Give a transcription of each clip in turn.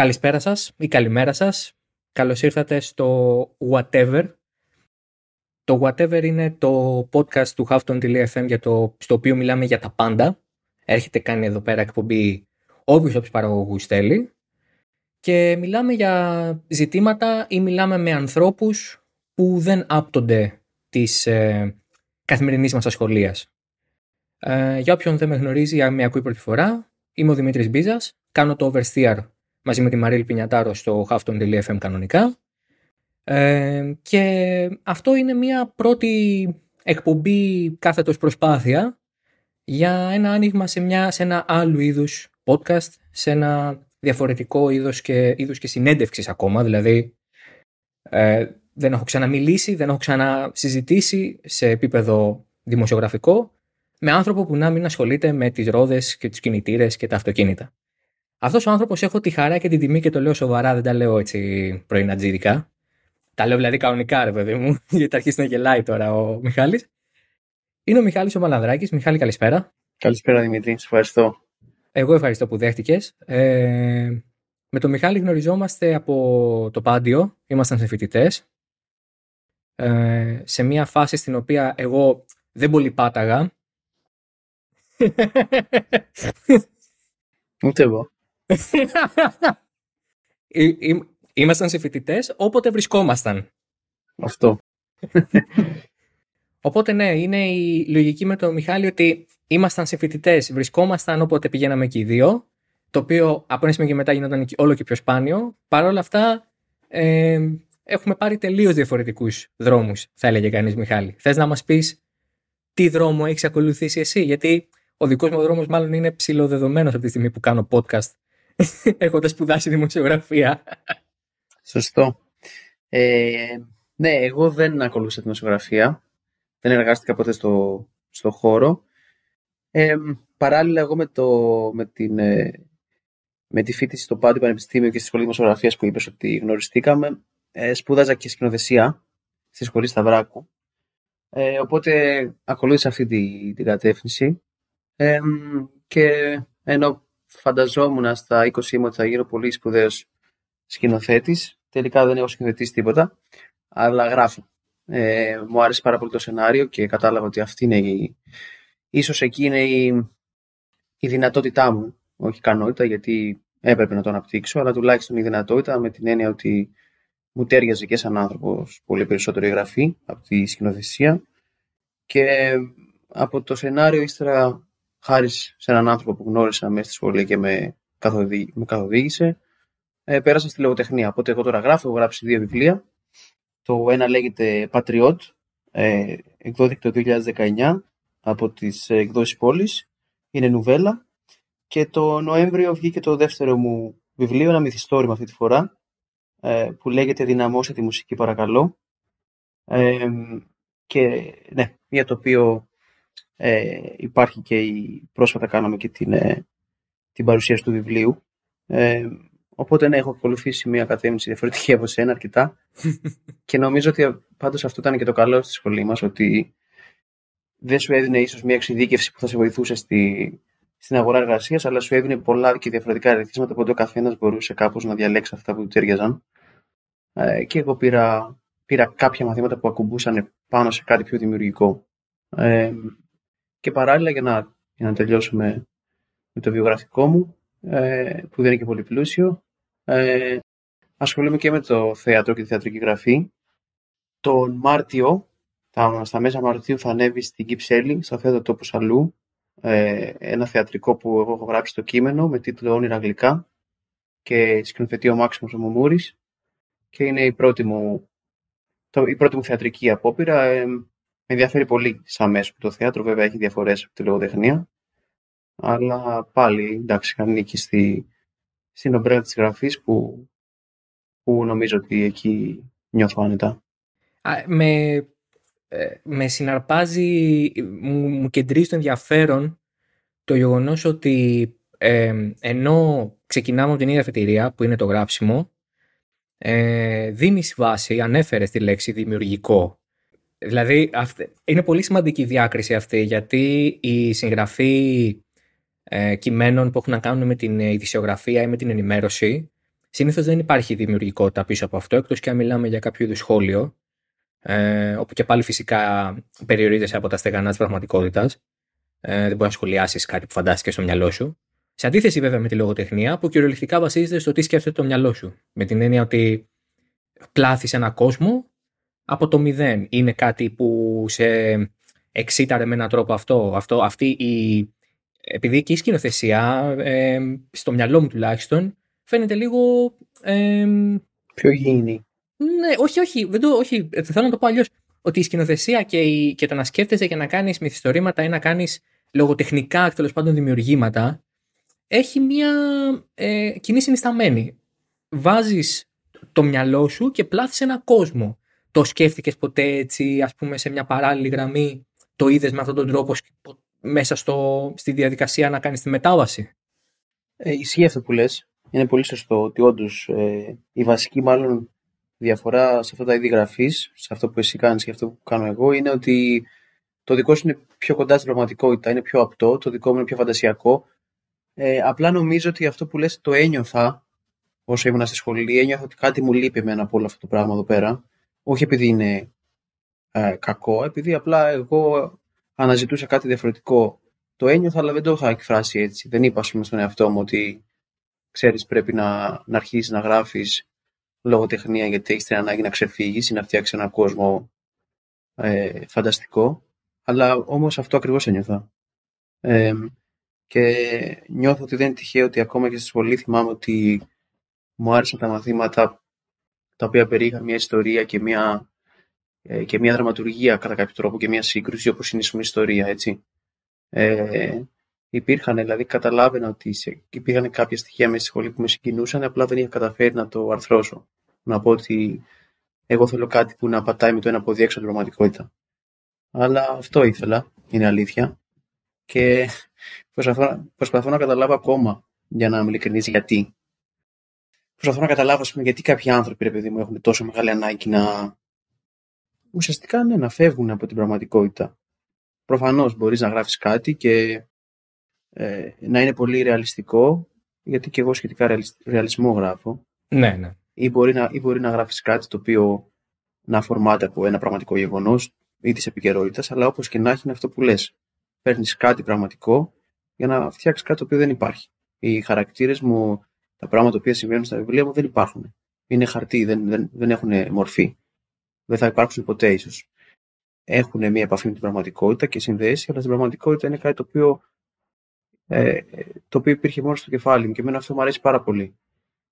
Καλησπέρα σας ή καλημέρα σας. Καλώς ήρθατε στο Whatever. Το Whatever είναι το podcast του Hafton.fm για το, στο οποίο μιλάμε για τα πάντα. Έρχεται κάνει εδώ πέρα εκπομπή όποιος από τους παραγωγούς θέλει. Και μιλάμε για ζητήματα ή μιλάμε με ανθρώπους που δεν άπτονται της ε, καθημερινής μας ασχολίας. Ε, για όποιον δεν με γνωρίζει, με ακούει πρώτη φορά, είμαι ο Δημήτρης Μπίζας, κάνω το Oversteer μαζί με τη Μαρίλ Πινιατάρο στο hafton.fm κανονικά. Ε, και αυτό είναι μια πρώτη εκπομπή κάθετος προσπάθεια για ένα άνοιγμα σε, μια, σε ένα άλλου είδους podcast, σε ένα διαφορετικό είδος και, είδους και συνέντευξης ακόμα, δηλαδή ε, δεν έχω ξαναμιλήσει, δεν έχω ξανασυζητήσει σε επίπεδο δημοσιογραφικό με άνθρωπο που να μην ασχολείται με τις ρόδες και τους κινητήρες και τα αυτοκίνητα. Αυτός ο άνθρωπος έχω τη χαρά και την τιμή και το λέω σοβαρά, δεν τα λέω έτσι πρωινατζίδικα. Τα λέω δηλαδή κανονικά, ρε παιδί μου, γιατί αρχίσει να γελάει τώρα ο Μιχάλης. Είναι ο Μιχάλης ο Μαλανδράκης. Μιχάλη, καλησπέρα. Καλησπέρα, Δημητρή. Σε ευχαριστώ. Εγώ ευχαριστώ που δέχτηκες. Ε, με τον Μιχάλη γνωριζόμαστε από το Πάντιο. Ήμασταν σε φοιτητές. Ε, σε μια φάση στην οποία εγώ δεν πολύ πάταγα. Ούτε εγώ. Ήμασταν σε φοιτητές όποτε βρισκόμασταν. Αυτό. Οπότε ναι, είναι η λογική με τον Μιχάλη ότι ήμασταν σε φοιτητές, βρισκόμασταν όποτε πηγαίναμε εκεί οι δύο, το οποίο από ένα σημείο και μετά γινόταν όλο και πιο σπάνιο. Παρ' όλα αυτά, ε, έχουμε πάρει τελείως διαφορετικούς δρόμους, θα έλεγε κανείς Μιχάλη. Θες να μας πεις τι δρόμο έχεις ακολουθήσει εσύ, γιατί ο δικός μου δρόμος μάλλον είναι ψηλοδεδομένος από τη στιγμή που κάνω podcast έχοντας σπουδάσει δημοσιογραφία. Σωστό. Ε, ναι, εγώ δεν ακολούθησα δημοσιογραφία. Δεν εργάστηκα ποτέ στο, στο χώρο. Ε, παράλληλα, εγώ με, το, με, την, ε, με τη φίτηση στο Πάντιο Πανεπιστήμιο και στη Σχολή Δημοσιογραφίας που είπες ότι γνωριστήκαμε, ε, σπούδαζα και σκηνοθεσία στη Σχολή Σταυράκου. Ε, οπότε ακολούθησα αυτή την, την κατεύθυνση. Ε, και ενώ φανταζόμουν στα 20 μου ότι θα γίνω πολύ σπουδαίος σκηνοθέτης. Τελικά δεν έχω σκηνοθετήσει τίποτα, αλλά γράφω. Ε, μου άρεσε πάρα πολύ το σενάριο και κατάλαβα ότι αυτή είναι η. ίσως εκεί είναι η, η δυνατότητά μου, όχι ικανότητα, γιατί έπρεπε να το αναπτύξω, αλλά τουλάχιστον η δυνατότητα με την έννοια ότι μου τέριαζε και σαν άνθρωπος πολύ περισσότερο η γραφή από τη σκηνοθεσία. Και από το σενάριο ύστερα χάρη σε έναν άνθρωπο που γνώρισα μέσα στη σχολή και με, καθοδή, με καθοδήγησε, ε, πέρασα στη λογοτεχνία. Οπότε εγώ τώρα γράφω, έχω γράψει δύο βιβλία. Το ένα λέγεται Patriot, ε, εκδόθηκε το 2019 από τις εκδόσεις πόλης. Είναι νουβέλα. Και το Νοέμβριο βγήκε το δεύτερο μου βιβλίο, ένα μυθιστόρημα αυτή τη φορά, ε, που λέγεται «Δυναμώστε τη μουσική παρακαλώ». Ε, και ναι, για το οποίο ε, υπάρχει και η, πρόσφατα κάναμε και την, ε, την παρουσίαση του βιβλίου. Ε, οπότε ναι, έχω ακολουθήσει μια κατεύθυνση διαφορετική από σένα αρκετά. και νομίζω ότι πάντως αυτό ήταν και το καλό στη σχολή μας, ότι δεν σου έδινε ίσως μια εξειδίκευση που θα σε βοηθούσε στη, στην αγορά εργασίας, αλλά σου έδινε πολλά και διαφορετικά ερεθίσματα, οπότε ο καθένας μπορούσε κάπως να διαλέξει αυτά που του τέριαζαν. Ε, και εγώ πήρα, πήρα κάποια μαθήματα που ακουμπούσαν πάνω σε κάτι πιο δημιουργικό. Ε, και παράλληλα για να, για να τελειώσω με, το βιογραφικό μου, ε, που δεν είναι και πολύ πλούσιο, ε, ασχολούμαι και με το θέατρο και τη θεατρική γραφή. Τον Μάρτιο, τα, στα μέσα Μαρτίου θα ανέβει στην Κυψέλη, στο θέατρο τόπου Αλλού, ε, ένα θεατρικό που εγώ έχω γράψει το κείμενο με τίτλο «Όνειρα Αγγλικά» και σκηνοθετεί ο Μάξιμος Ομομούρης και είναι η πρώτη μου, το, η πρώτη μου θεατρική απόπειρα. Ε, με ενδιαφέρει πολύ σαν μέσο το θέατρο, βέβαια έχει διαφορές από τη λογοτεχνία, αλλά πάλι εντάξει, ανήκει στη, στην ομπρέλα της γραφής που, που νομίζω ότι εκεί νιώθω άνετα. με, ε, με συναρπάζει, μου, μου κεντρίζει το ενδιαφέρον το γεγονός ότι ε, ενώ ξεκινάμε από την ίδια αφετηρία που είναι το γράψιμο, ε, δίνεις βάση, ανέφερες τη λέξη δημιουργικό Δηλαδή, είναι πολύ σημαντική η διάκριση αυτή, γιατί η συγγραφή ε, κειμένων που έχουν να κάνουν με την ειδησιογραφία ή με την ενημέρωση συνήθως δεν υπάρχει δημιουργικότητα πίσω από αυτό, εκτός και αν μιλάμε για κάποιο είδους σχόλιο, ε, όπου και πάλι φυσικά περιορίζεσαι από τα στεγανά της πραγματικότητας. Ε, δεν μπορείς να σχολιάσεις κάτι που φαντάστηκες στο μυαλό σου. Σε αντίθεση βέβαια με τη λογοτεχνία, που κυριολεκτικά βασίζεται στο τι σκέφτεται το μυαλό σου. Με την έννοια ότι πλάθεις ένα κόσμο από το μηδέn. Είναι κάτι που σε εξήταρε με έναν τρόπο αυτό. αυτό αυτή η, επειδή και η σκηνοθεσία, ε, στο μυαλό μου τουλάχιστον, φαίνεται λίγο. Ε, Πιο γήινη. Ναι, όχι, όχι. Δεν το, όχι θέλω να το πω αλλιώς. Ότι η σκηνοθεσία και, η, και το να σκέφτεσαι και να κάνεις μυθιστορήματα ή να κάνεις λογοτεχνικά τέλος πάντων δημιουργήματα έχει μια ε, κοινή συνισταμένη. Βάζεις το μυαλό σου και πλάθεις ένα κόσμο. Το σκέφτηκες ποτέ έτσι, ας πούμε, σε μια παράλληλη γραμμή, το είδες με αυτόν τον τρόπο μέσα στο, στη διαδικασία να κάνεις τη μετάβαση; Ε, ισχύει αυτό που λες. Είναι πολύ σωστό ότι όντως ε, η βασική μάλλον διαφορά σε αυτά τα είδη γραφής, σε αυτό που εσύ κάνεις και αυτό που κάνω εγώ, είναι ότι το δικό σου είναι πιο κοντά στην πραγματικότητα, είναι πιο απτό, το δικό μου είναι πιο φαντασιακό. Ε, απλά νομίζω ότι αυτό που λες το ένιωθα όσο ήμουν στη σχολή, ένιωθα ότι κάτι μου λείπει εμένα από όλο αυτό το πράγμα εδώ πέρα. Όχι επειδή είναι ε, κακό, επειδή απλά εγώ αναζητούσα κάτι διαφορετικό. Το ένιωθα, αλλά δεν το είχα εκφράσει έτσι. Δεν είπα, πούμε, στον εαυτό μου ότι ξέρεις πρέπει να, να αρχίσεις να γράφεις λογοτεχνία γιατί έχεις την ανάγκη να ξεφύγεις ή να φτιάξεις έναν κόσμο ε, φανταστικό. Αλλά όμως αυτό ακριβώς ένιωθα. Ε, και νιώθω ότι δεν είναι τυχαίο ότι ακόμα και στη σχολή θυμάμαι ότι μου άρεσαν τα μαθήματα τα οποία περιείχαν μια ιστορία και μια, ε, και μια δραματουργία κατά κάποιο τρόπο και μια σύγκρουση όπως είναι η ιστορία, έτσι. Ε, υπήρχαν, δηλαδή καταλάβαινα ότι σε, υπήρχαν κάποια στοιχεία μέσα στη σχολή που με συγκινούσαν, απλά δεν είχα καταφέρει να το αρθρώσω. Να πω ότι εγώ θέλω κάτι που να πατάει με το ένα πόδι έξω από την πραγματικότητα. Αλλά αυτό ήθελα, είναι αλήθεια. Και προσπαθώ, προσπαθώ να καταλάβω ακόμα, για να είμαι ειλικρινής, γιατί προσπαθώ να καταλάβω πούμε, γιατί κάποιοι άνθρωποι, ρε παιδί μου, έχουν τόσο μεγάλη ανάγκη να. ουσιαστικά ναι, να φεύγουν από την πραγματικότητα. Προφανώς μπορείς να γράφεις κάτι και ε, να είναι πολύ ρεαλιστικό, γιατί και εγώ σχετικά ρεαλισμό γράφω. Ναι, ναι. Ή μπορεί να, ή μπορεί να γράφεις κάτι το οποίο να αφορμάται από ένα πραγματικό γεγονός ή της επικαιρότητας, αλλά όπως και να έχει είναι αυτό που λες. Παίρνεις κάτι πραγματικό για να φτιάξεις κάτι το οποίο δεν υπάρχει. Οι χαρακτήρες μου τα πράγματα που συμβαίνουν στα βιβλία μου δεν υπάρχουν. Είναι χαρτί, δεν, δεν, δεν έχουν μορφή. Δεν θα υπάρξουν ποτέ ίσως. Έχουν μια επαφή με την πραγματικότητα και συνδέσεις, αλλά στην πραγματικότητα είναι κάτι το οποίο, ε, το οποίο υπήρχε μόνο στο κεφάλι μου και εμένα αυτό μου αρέσει πάρα πολύ.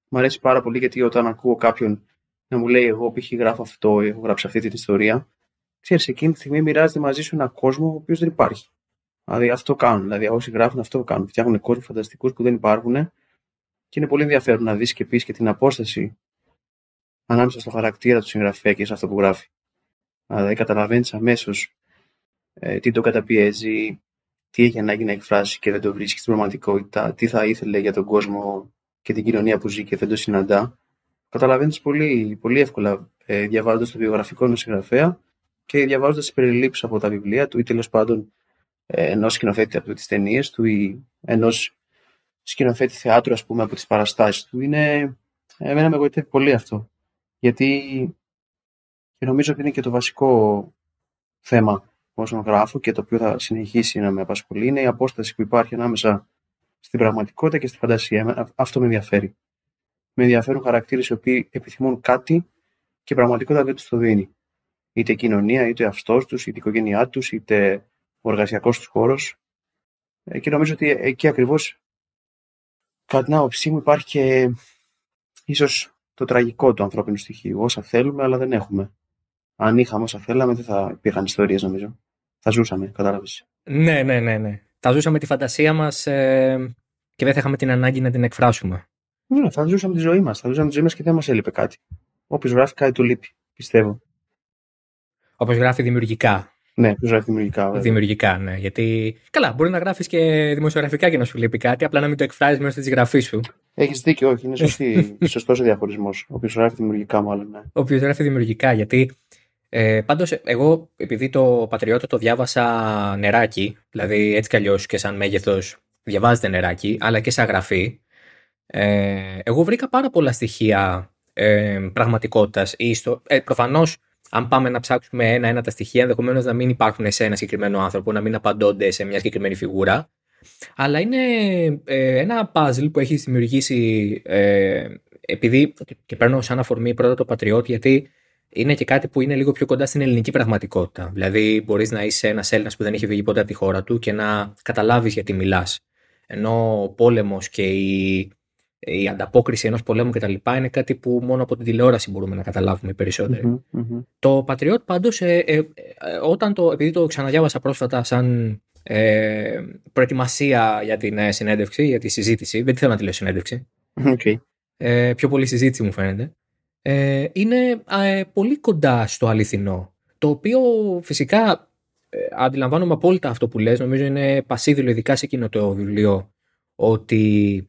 Μου αρέσει πάρα πολύ γιατί όταν ακούω κάποιον να μου λέει εγώ π.χ. γράφω αυτό ή έχω γράψει αυτή την ιστορία, ξέρεις, εκείνη τη στιγμή μοιράζεται μαζί σου ένα κόσμο ο οποίος δεν υπάρχει. Δηλαδή αυτό κάνουν. Δηλαδή όσοι γράφουν αυτό κάνουν. Φτιάχνουν κόσμους φανταστικούς που δεν υπάρχουν και είναι πολύ ενδιαφέρον να δεις και πεις και την απόσταση ανάμεσα στο χαρακτήρα του συγγραφέα και σε αυτό που γράφει. Δηλαδή καταλαβαίνεις αμέσως ε, τι το καταπιέζει, τι έχει ανάγκη να εκφράσει και δεν το βρίσκει στην πραγματικότητα, τι θα ήθελε για τον κόσμο και την κοινωνία που ζει και δεν το συναντά. Καταλαβαίνεις πολύ, πολύ εύκολα ε, διαβάζοντας το βιογραφικό ενός συγγραφέα και διαβάζοντας τις περιλήψεις από τα βιβλία του ή τέλος πάντων ε, ενός σκηνοθέτη από τις ταινίες του ή ενός σκηνοθέτη θεάτρου, ας πούμε, από τις παραστάσεις του. Είναι, εμένα με εγωιτεύει πολύ αυτό. Γιατί και νομίζω ότι είναι και το βασικό θέμα όσον γράφω και το οποίο θα συνεχίσει να με απασχολεί είναι η απόσταση που υπάρχει ανάμεσα στην πραγματικότητα και στη φαντασία. Αυτό με ενδιαφέρει. Με ενδιαφέρουν χαρακτήρες οι οποίοι επιθυμούν κάτι και η πραγματικότητα δεν τους το δίνει. Είτε η κοινωνία, είτε ο αυτό τους, είτε η οικογένειά τους, είτε ο εργασιακός τους χώρος. Ε, και νομίζω ότι εκεί ακριβώς κατά την άποψή μου υπάρχει και ίσως το τραγικό του ανθρώπινου στοιχείου. Όσα θέλουμε, αλλά δεν έχουμε. Αν είχαμε όσα θέλαμε, δεν θα υπήρχαν ιστορίες νομίζω. Θα ζούσαμε, κατάλαβες. Ναι, ναι, ναι, ναι. Θα ζούσαμε τη φαντασία μας ε, και δεν θα είχαμε την ανάγκη να την εκφράσουμε. Ναι, θα ζούσαμε τη ζωή μας. Θα ζούσαμε τη ζωή μας και δεν μας έλειπε κάτι. Όποιος γράφει κάτι του λείπει, πιστεύω. Όπως γράφει δημιουργικά. Ναι, ποιο γράφει δημιουργικά. Βέβαια. Δημιουργικά, ναι. Γιατί. Καλά, μπορεί να γράφεις και δημοσιογραφικά και να σου λείπει κάτι, απλά να μην το εκφράζεις μέσα στη γραφής σου. Έχεις δίκιο, όχι. Είναι σωστός ο διαχωρισμός. Όποιο γράφει δημιουργικά, μάλλον. Ναι. Όποιο γράφει δημιουργικά, γιατί. Ε, Πάντως, εγώ επειδή το Πατριώτα το διάβασα νεράκι, δηλαδή έτσι κι αλλιώς και σαν μέγεθος διαβάζεται νεράκι, αλλά και σαν γραφή. Ε, εγώ βρήκα πάρα πολλά στοιχεία ε, πραγματικότητας ή στο, ε, προφανώς αν πάμε να ψάξουμε ένα-ένα τα στοιχεία, ενδεχομένως να μην υπάρχουν σε ένα συγκεκριμένο άνθρωπο, να μην απαντώνται σε μια συγκεκριμένη φιγούρα. Αλλά είναι ε, ένα puzzle που έχει δημιουργήσει, ε, επειδή και παίρνω σαν αφορμή πρώτα το Πατριώτη, γιατί είναι και κάτι που είναι λίγο πιο κοντά στην ελληνική πραγματικότητα. Δηλαδή, μπορείς να είσαι ένας Έλληνας που δεν έχει βγει ποτέ από τη χώρα του και να καταλάβεις γιατί μιλάς. Ενώ ο πόλεμος και η, η ανταπόκριση ενός πολέμου κτλ. είναι κάτι που μόνο από την τηλεόραση μπορούμε να καταλάβουμε Το Πατριώτη πάντως, ε, ε, ε, όταν το, επειδή το ξαναδιάβασα πρόσφατα σαν ε, προετοιμασία για την ε, συνέντευξη, για τη συζήτηση, δεν θέλω να τη λέω συνέντευξη. Okay. Ε, πιο πολύ συζήτηση μου φαίνεται ε, είναι ε, πολύ κοντά στο αληθινό. Το οποίο φυσικά ε, αντιλαμβάνομαι απόλυτα αυτό που λες, νομίζω είναι πασίδηλο ειδικά σε εκείνο το βιβλίο, ότι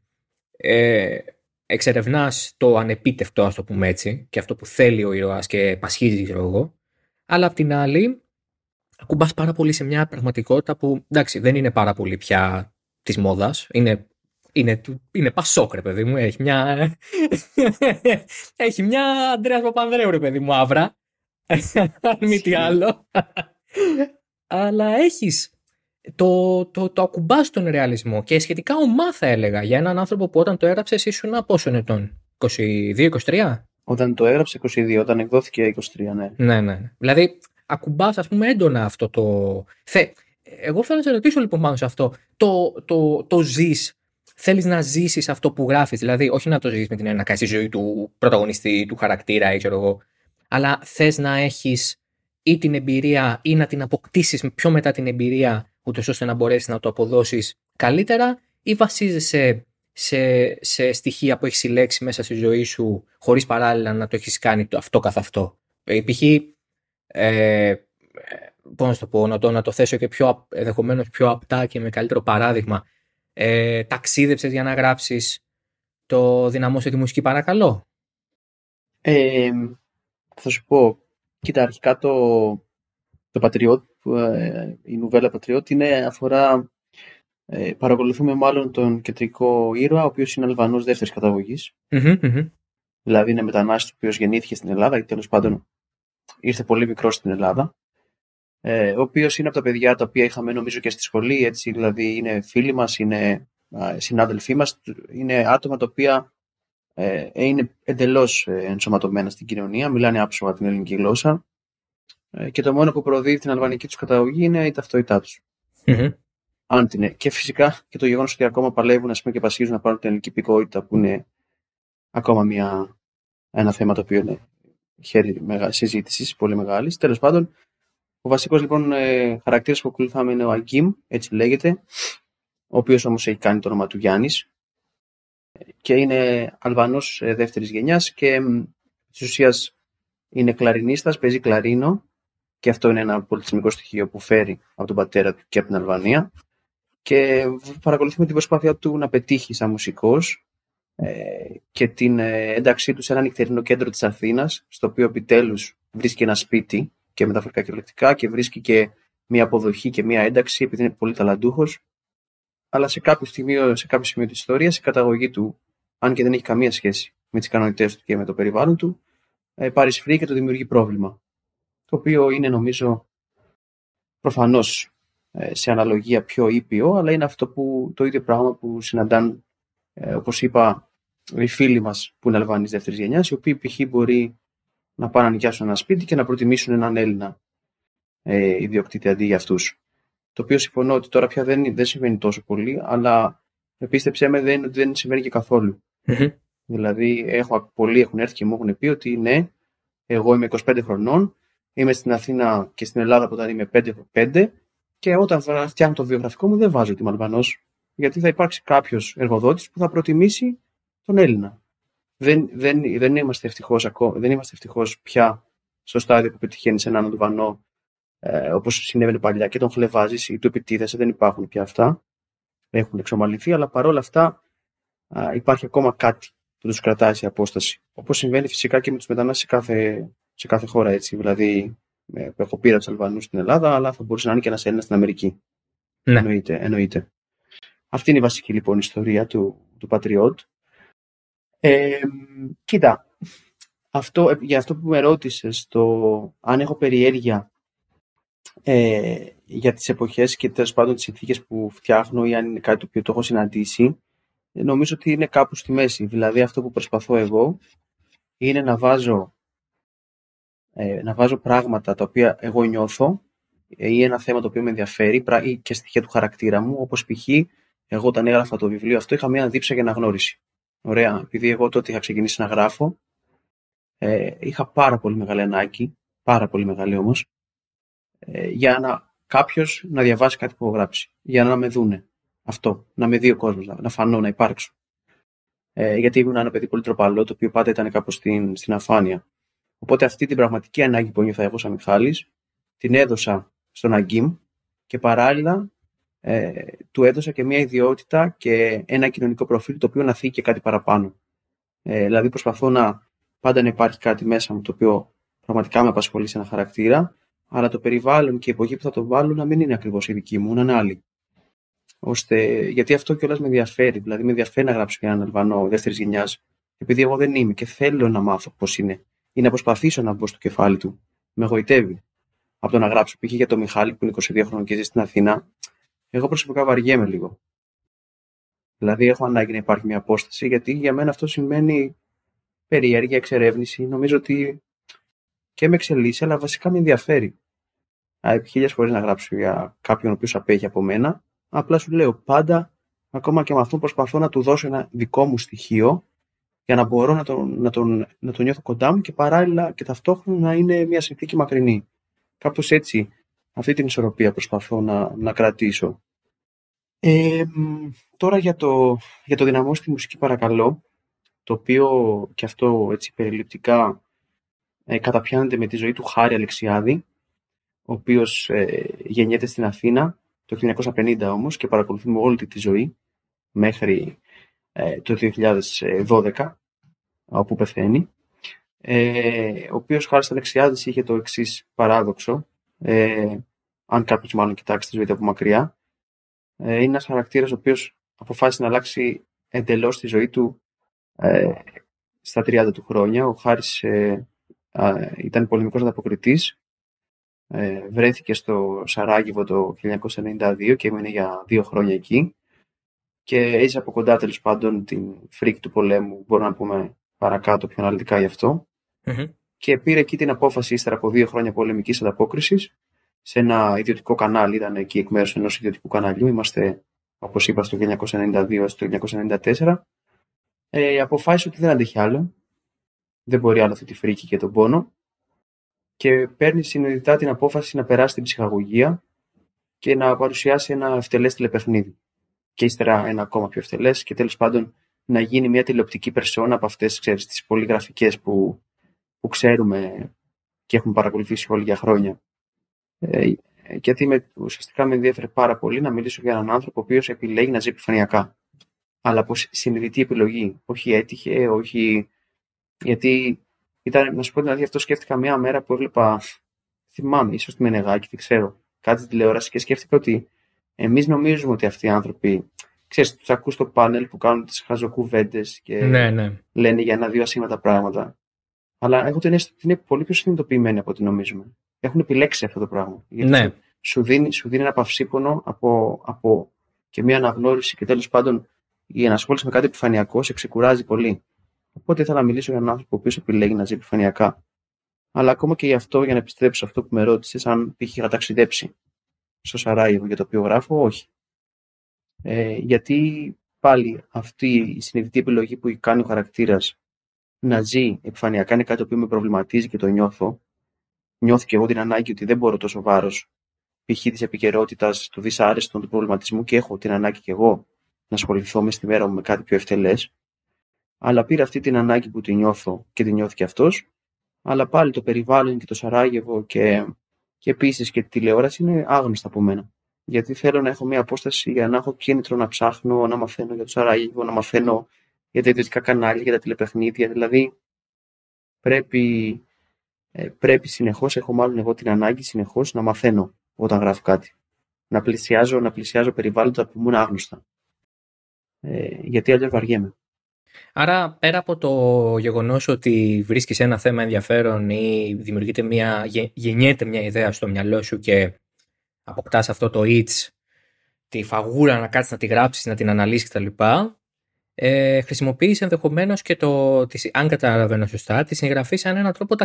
ε, εξερευνάς το ανεπίτευτο, ας το πούμε έτσι, και αυτό που θέλει ο ήρωας και πασχίζει, ξέρω εγώ, αλλά απ' την άλλη ακουμπάς πάρα πολύ σε μια πραγματικότητα που, εντάξει, δεν είναι πάρα πολύ πια της μόδας, είναι είναι, είναι πασόκ, ρε παιδί μου. Έχει μια. έχει μια Αντρέα Παπανδρέου, ρε παιδί μου, αύρα. Αν μη τι άλλο. Αλλά έχεις. Το, το, το ακουμπάς τον ρεαλισμό και σχετικά ομά θα έλεγα για έναν άνθρωπο που όταν το έγραψες ήσουν πόσο ετών, 22-23. Όταν το έγραψε 22, όταν εκδόθηκε 23, ναι. Ναι, ναι. Δηλαδή ακουμπάς, ας πούμε, έντονα αυτό το. Θε... Εγώ θέλω να σε ρωτήσω λοιπόν πάνω σε αυτό. Το, το, το ζεις θέλεις να ζήσεις αυτό που γράφεις. Δηλαδή, όχι να το ζήσει με την έννοια να κάνει τη ζωή του πρωταγωνιστή, του χαρακτήρα ή ξέρω εγώ, αλλά θες να έχεις ή την εμπειρία ή να την αποκτήσεις πιο μετά την εμπειρία, ούτως ώστε να μπορέσεις να το αποδώσεις καλύτερα, ή βασίζεσαι σε, σε στοιχεία που έχεις συλλέξει μέσα στη ζωή σου, χωρίς παράλληλα να το έχεις κάνει αυτό καθ' αυτό. Ε, π.χ. Ε, πώς να το πω, να το, να το θέσω και πιο, ενδεχομένως πιο απτά και με καλύτερο παράδειγμα ε, ταξίδεψες για να γράψεις το δυναμώσιο τη μουσική παρακαλώ. Ε, θα σου πω, κοίτα αρχικά το, το Πατριώτ, ε, η νουβέλα Πατριώτ είναι αφορά, ε, παρακολουθούμε μάλλον τον κεντρικό ήρωα, ο οποίος είναι Αλβανός δεύτερης Δηλαδή είναι μετανάστης ο οποίος γεννήθηκε στην Ελλάδα και τέλος πάντων ήρθε πολύ μικρός στην Ελλάδα. Ε, ο οποίος είναι από τα παιδιά τα οποία είχαμε νομίζω και στη σχολή, έτσι, δηλαδή είναι φίλοι μας, είναι συνάδελφοί μας, είναι άτομα τα οποία ε, είναι εντελώς ε, ενσωματωμένα στην κοινωνία, μιλάνε άψογα την ελληνική γλώσσα. ε, και το μόνο που προδίδει την αλβανική τους καταγωγή είναι η ταυτότητά τους. Mm-hmm. Αν την, και φυσικά και το γεγονός ότι ακόμα παλεύουν ας πούμε, και πασχίζουν να πάρουν την ελληνική υπηκότητα που είναι ακόμα μια, ένα θέμα το οποίο είναι χέρι συζήτησης πολύ μεγάλης. Τέλος πάντων, ο βασικός λοιπόν ε, χαρακτήρας που ακολουθάμε είναι ο Αγκίμ, έτσι λέγεται, ο οποίος όμως έχει κάνει το όνομα του Γιάννης και είναι Αλβανός ε, δεύτερης γενιάς και της ουσίας είναι κλαρινίστας, παίζει κλαρίνο και αυτό είναι ένα πολιτισμικό στοιχείο που φέρει από τον πατέρα του και από την Αλβανία και παρακολουθούμε την προσπάθεια του να πετύχει σαν μουσικός ε, και την ένταξή του σε ένα νυχτερινό κέντρο της Αθήνας στο οποίο επιτέλους βρίσκει ένα σπίτι και μεταφορικά κυριολεκτικά και βρίσκει και μια αποδοχή και μια ένταξη επειδή είναι πολύ ταλαντούχος. Αλλά σε κάποιο, σημείο, σε κάποιο σημείο της ιστορίας η καταγωγή του, αν και δεν έχει καμία σχέση με τις ικανότητές του και με το περιβάλλον του, ε, παρισφρεί και το δημιουργεί πρόβλημα. Το οποίο είναι νομίζω προφανώς ε, σε αναλογία πιο ήπιο, αλλά είναι αυτό που το ίδιο πράγμα που συναντάν, ε, όπως είπα, οι φίλοι μας που είναι Αλβανοί δεύτερης γενιάς, οι οποίοι π.χ. μπορεί να πάνε να νοικιάσουν ένα σπίτι και να προτιμήσουν έναν Έλληνα ε, ιδιοκτήτη αντί για αυτούς. Το οποίο συμφωνώ ότι τώρα πια δεν, δεν συμβαίνει τόσο πολύ, αλλά πίστεψέ με δεν, δεν συμβαίνει και καθολου Δηλαδή, έχω, πολλοί έχουν έρθει και μου έχουν πει ότι ναι, εγώ είμαι 25 χρονών, είμαι στην Αθήνα και στην Ελλάδα από όταν είμαι 5-5 και όταν φτιάχνω το βιογραφικό μου δεν βάζω ότι είμαι Αλβανός, γιατί θα υπάρξει κάποιος εργοδότης που θα προτιμήσει τον Έλληνα δεν, δεν, δεν είμαστε ευτυχώς ακόμα, δεν είμαστε ευτυχώς πια στο στάδιο που πετυχαίνεις έναν Αλβανό ε, όπως συνέβαινε παλιά και τον χλεβάζεις ή του επιτίθεσαι, δεν υπάρχουν πια αυτά. Έχουν εξομαλυνθεί, αλλά παρόλα αυτά α, υπάρχει ακόμα κάτι που τους κρατάει σε απόσταση. Όπως συμβαίνει φυσικά και με τους μετανάστες σε κάθε, σε κάθε χώρα έτσι. Δηλαδή, ε, έχω πείρα τους Αλβανούς στην Ελλάδα, αλλά θα μπορούσε να είναι και ένας Έλληνας στην Αμερική. Ναι. Εννοείται, εννοείται. Αυτή είναι η βασική λοιπόν ιστορία του, του Πατριώτ. Ε, κοίτα, αυτό, για αυτό που με ρώτησες, το αν έχω περιέργεια ε, για τις εποχές και τέλος πάντων τις συνθήκες που φτιάχνω ή αν είναι κάτι το οποίο το έχω συναντήσει, ε, νομίζω ότι είναι κάπου στη μέση. Δηλαδή αυτό που προσπαθώ εγώ είναι να βάζω, ε, να βάζω πράγματα τα οποία εγώ νιώθω ε, ή ένα θέμα το οποίο με ενδιαφέρει ή και στοιχεία του χαρακτήρα μου, όπως π.χ. εγώ όταν έγραφα το βιβλίο αυτό είχα μια δίψα για αναγνώριση. Ωραία, επειδή εγώ τότε είχα ξεκινήσει να γράφω, ε, είχα πάρα πολύ μεγάλη ανάγκη, πάρα πολύ μεγάλη όμως, ε, για να κάποιος να διαβάσει κάτι που έχω γράψει, για να με δούνε. Αυτό, να με δει ο κόσμος, να, να φανώ, να υπάρξω. Ε, γιατί ήμουν ένα παιδί πολύ τροπαλό, το οποίο πάντα ήταν κάπως στην, στην αφάνεια. Οπότε αυτή την πραγματική ανάγκη που νιώθα εγώ σαν Μιχάλης, την έδωσα στον Αγκίμ και παράλληλα ε, του έδωσα και μια ιδιότητα και ένα κοινωνικό προφίλ το οποίο να θίγει και κάτι παραπάνω. Ε, δηλαδή προσπαθώ να πάντα να υπάρχει κάτι μέσα μου το οποίο πραγματικά με απασχολεί σε ένα χαρακτήρα, αλλά το περιβάλλον και η εποχή που θα το βάλω να μην είναι ακριβώς η δική μου, να είναι άλλη. Ώστε, γιατί αυτό κιόλας με ενδιαφέρει. Δηλαδή, με ενδιαφέρει να γράψω για έναν Αλβανό δεύτερης γενιάς, επειδή εγώ δεν είμαι και θέλω να μάθω πώς είναι, ή να προσπαθήσω να μπω στο κεφάλι του. Με εγωιτεύει. Από το να γράψω, π.χ. για τον Μιχάλη που είναι 22 χρόνια και ζει στην Αθήνα, εγώ προσωπικά βαριέμαι λίγο. Δηλαδή, έχω ανάγκη να υπάρχει μια απόσταση, γιατί για μένα αυτό σημαίνει περιέργεια, εξερεύνηση. Νομίζω ότι και με εξελίσσει, αλλά βασικά με ενδιαφέρει. Έχει χίλιες φορές να γράψω για κάποιον ο οποίος απέχει από μένα. Απλά σου λέω πάντα, ακόμα και με αυτό προσπαθώ να του δώσω ένα δικό μου στοιχείο για να μπορώ να τον, να τον, να τον νιώθω κοντά μου και παράλληλα και ταυτόχρονα να είναι μια συνθήκη μακρινή. Κάπως έτσι, αυτή την ισορροπία προσπαθώ να, να κρατήσω. Ε, τώρα για το, για το δυναμό στη μουσική παρακαλώ, το οποίο και αυτό έτσι περιληπτικά ε, καταπιάνεται με τη ζωή του Χάρη Αλεξιάδη, ο οποίος ε, γεννιέται στην Αθήνα το 1950 όμως και παρακολουθούμε όλη τη ζωή μέχρι ε, το 2012, όπου πεθαίνει. Ε, ο οποίος Χάρης Αλεξιάδης είχε το εξής παράδοξο, ε, αν κάποιος μάλλον κοιτάξει τη ζωή του από μακριά, ε, είναι ένας χαρακτήρας ο οποίος αποφάσισε να αλλάξει εντελώς τη ζωή του ε, στα 30 του χρόνια. Ο Χάρης ε, ήταν πολεμικός ανταποκριτής. Ε, βρέθηκε στο Σαράγεβο το 1992 και έμεινε για δύο χρόνια εκεί. Και έζησε από κοντά τέλος πάντων την φρίκη του πολέμου, μπορούμε να πούμε παρακάτω πιο αναλυτικά γι' αυτο Και πήρε εκεί την απόφαση ύστερα από δύο χρόνια πολεμικής ανταπόκρισης σε ένα ιδιωτικό κανάλι. Ήταν εκεί εκ μέρους ενός ιδιωτικού καναλιού. Είμαστε, όπως είπα, στο 1992 στο 1994. Ε, αποφάσισε ότι δεν αντέχει άλλο δεν μπορεί άλλο αυτή τη φρίκη και τον πόνο και παίρνει συνειδητά την απόφαση να περάσει την ψυχαγωγία και να παρουσιάσει ένα ευτελές τηλεπαιχνίδι. Και ύστερα ένα ακόμα πιο ευτελές και τέλος πάντων να γίνει μια τηλεοπτική περσόνα από αυτές ξέρεις, τις πολυγραφικές που, που ξέρουμε και έχουμε παρακολουθήσει όλοι για χρόνια. Ε, γιατί με, ουσιαστικά με ενδιαφέρει πάρα πολύ να μιλήσω για έναν άνθρωπο ο οποίος επιλέγει να ζει επιφανειακά. Αλλά από συνειδητή επιλογή. Όχι έτυχε, όχι γιατί ήταν, να σου πω δηλαδή, αυτό σκέφτηκα μια μέρα που έβλεπα, θυμάμαι, ίσως τη Μενεγάκη, δεν ξέρω, κάτι στην τηλεόραση και σκέφτηκα ότι εμείς νομίζουμε ότι αυτοί οι άνθρωποι, ξέρεις, τους ακούς στο πάνελ που κάνουν τις χαζοκουβέντες και ναι, ναι. λένε για ένα-δύο ασήμαντα πράγματα. Αλλά έχω την αίσθηση ότι είναι πολύ πιο συνειδητοποιημένοι από ό,τι νομίζουμε. Έχουν επιλέξει αυτό το πράγμα. Γιατί ναι. σου, δίνει, σου δίνει ένα παυσίπονο από, από και μια αναγνώριση και τέλος πάντων η ενασχόληση με κάτι επιφανειακό σε ξεκουράζει πολύ. Οπότε ήθελα να μιλήσω για έναν άνθρωπο ο οποίος επιλέγει να ζει επιφανειακά. Αλλά ακόμα και γι' αυτό, για να επιστρέψω αυτό που με ρώτησες, αν π.χ. είχα ταξιδέψει στο Σαράγεβο για το οποίο γράφω, όχι. Ε, γιατί πάλι αυτή η συνειδητή επιλογή που κάνει ο χαρακτήρας να ζει επιφανειακά είναι κάτι που με προβληματίζει και το νιώθω. Νιώθω και εγώ την ανάγκη ότι δεν μπορώ τόσο βάρος π.χ. της επικαιρότητας, του δυσάρεστου, του προβληματισμού και έχω την ανάγκη και εγώ να ασχοληθώ μες στη μέρα μου με κάτι πιο ευτελές αλλά πήρα αυτή την ανάγκη που την νιώθω και την νιώθει και αυτός, αλλά πάλι το περιβάλλον και το Σαράγεβο και, και επίσης και τη τηλεόραση είναι άγνωστα από μένα. Γιατί θέλω να έχω μια απόσταση για να έχω κίνητρο να ψάχνω, να μαθαίνω για το Σαράγεβο, να μαθαίνω για τα ιδιωτικά κανάλια, για τα τηλεπαιχνίδια. Δηλαδή πρέπει, ε, πρέπει συνεχώς, έχω μάλλον εγώ την ανάγκη συνεχώς να μαθαίνω όταν γράφω κάτι. Να πλησιάζω, να πλησιάζω περιβάλλοντα που μου είναι άγνωστα. Ε, γιατί αλλιώς βαριέμαι. Άρα, πέρα από το γεγονός ότι βρίσκεις ένα θέμα ενδιαφέρον ή δημιουργείται μια, γεννιέται μια ιδέα στο μυαλό σου και αποκτάς αυτό το itch, τη φαγούρα να κάτσεις να τη γράψεις, να την αναλύσεις κτλ. Ε, χρησιμοποιείς ενδεχομένως και το, αν καταλαβαίνω σωστά, τη συγγραφή σαν έναν τρόπο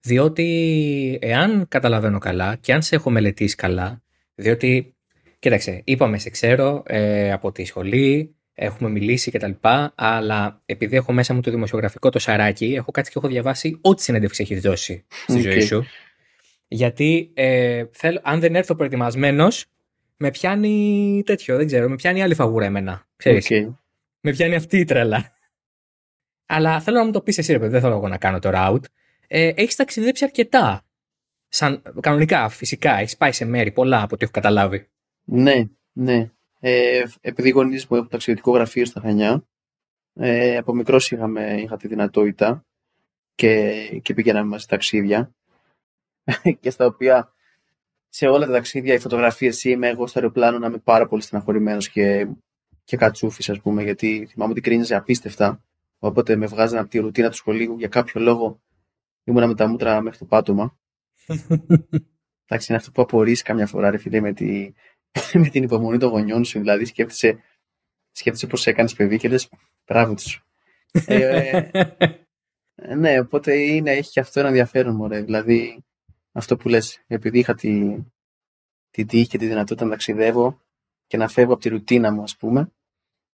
Διότι εάν καταλαβαίνω καλά και αν σε έχω μελετήσει καλά, διότι, κοίταξε, είπαμε σε ξέρω ε, από τη σχολή, έχουμε μιλήσει κτλ. Αλλά επειδή έχω μέσα μου το δημοσιογραφικό το σαράκι, έχω κάτσει και έχω διαβάσει ό,τι συνέντευξη έχεις δώσει στη ζωή σου. Γιατί ε, θέλω, αν δεν έρθω προετοιμασμένος, με πιάνει τέτοιο, δεν ξέρω, με πιάνει άλλη φαγούρα εμένα. Ξέρεις. Με πιάνει αυτή η τρέλα. Αλλά θέλω να μου το πεις εσύ, ρε δεν θέλω εγώ να κάνω το route. Ε, έχεις ταξιδέψει αρκετά. Σαν, κανονικά, φυσικά, έχεις πάει σε μέρη πολλά από ό,τι έχω καταλάβει. Ναι, ναι. Ε, επειδή οι γονείς μου έχουν ταξιδιωτικό γραφείο στα Χανιά, ε, από μικρός είχα τη δυνατότητα και, και πήγαιναμε μαζί ταξίδια και στα οποία σε όλα τα ταξίδια οι φωτογραφίες είμαι εγώ στο αεροπλάνο να είμαι πάρα πολύ στεναχωρημένος και, και κατσούφι, ας πούμε, γιατί θυμάμαι ότι κρίνιζε απίστευτα. Οπότε με βγάζανε από τη ρουτίνα του σχολείου για κάποιο λόγο ήμουνα με τα μούτρα μέχρι το πάτωμα. Εντάξει, είναι αυτό που απορρεί καμιά φορά, ρε φίλε, με, τη, με την υπομονή των γονιών σου. Δηλαδή, σκέφτεσαι, σκέφτεσαι πώς έκανες παιδί και λες, μπράβο του. ε, ε, ναι, οπότε είναι, έχει και αυτό ένα ενδιαφέρον, μωρέ. Δηλαδή, αυτό που λες, επειδή είχα τη, την τύχη και τη δυνατότητα να ταξιδεύω και να φεύγω από τη ρουτίνα μου, ας πούμε,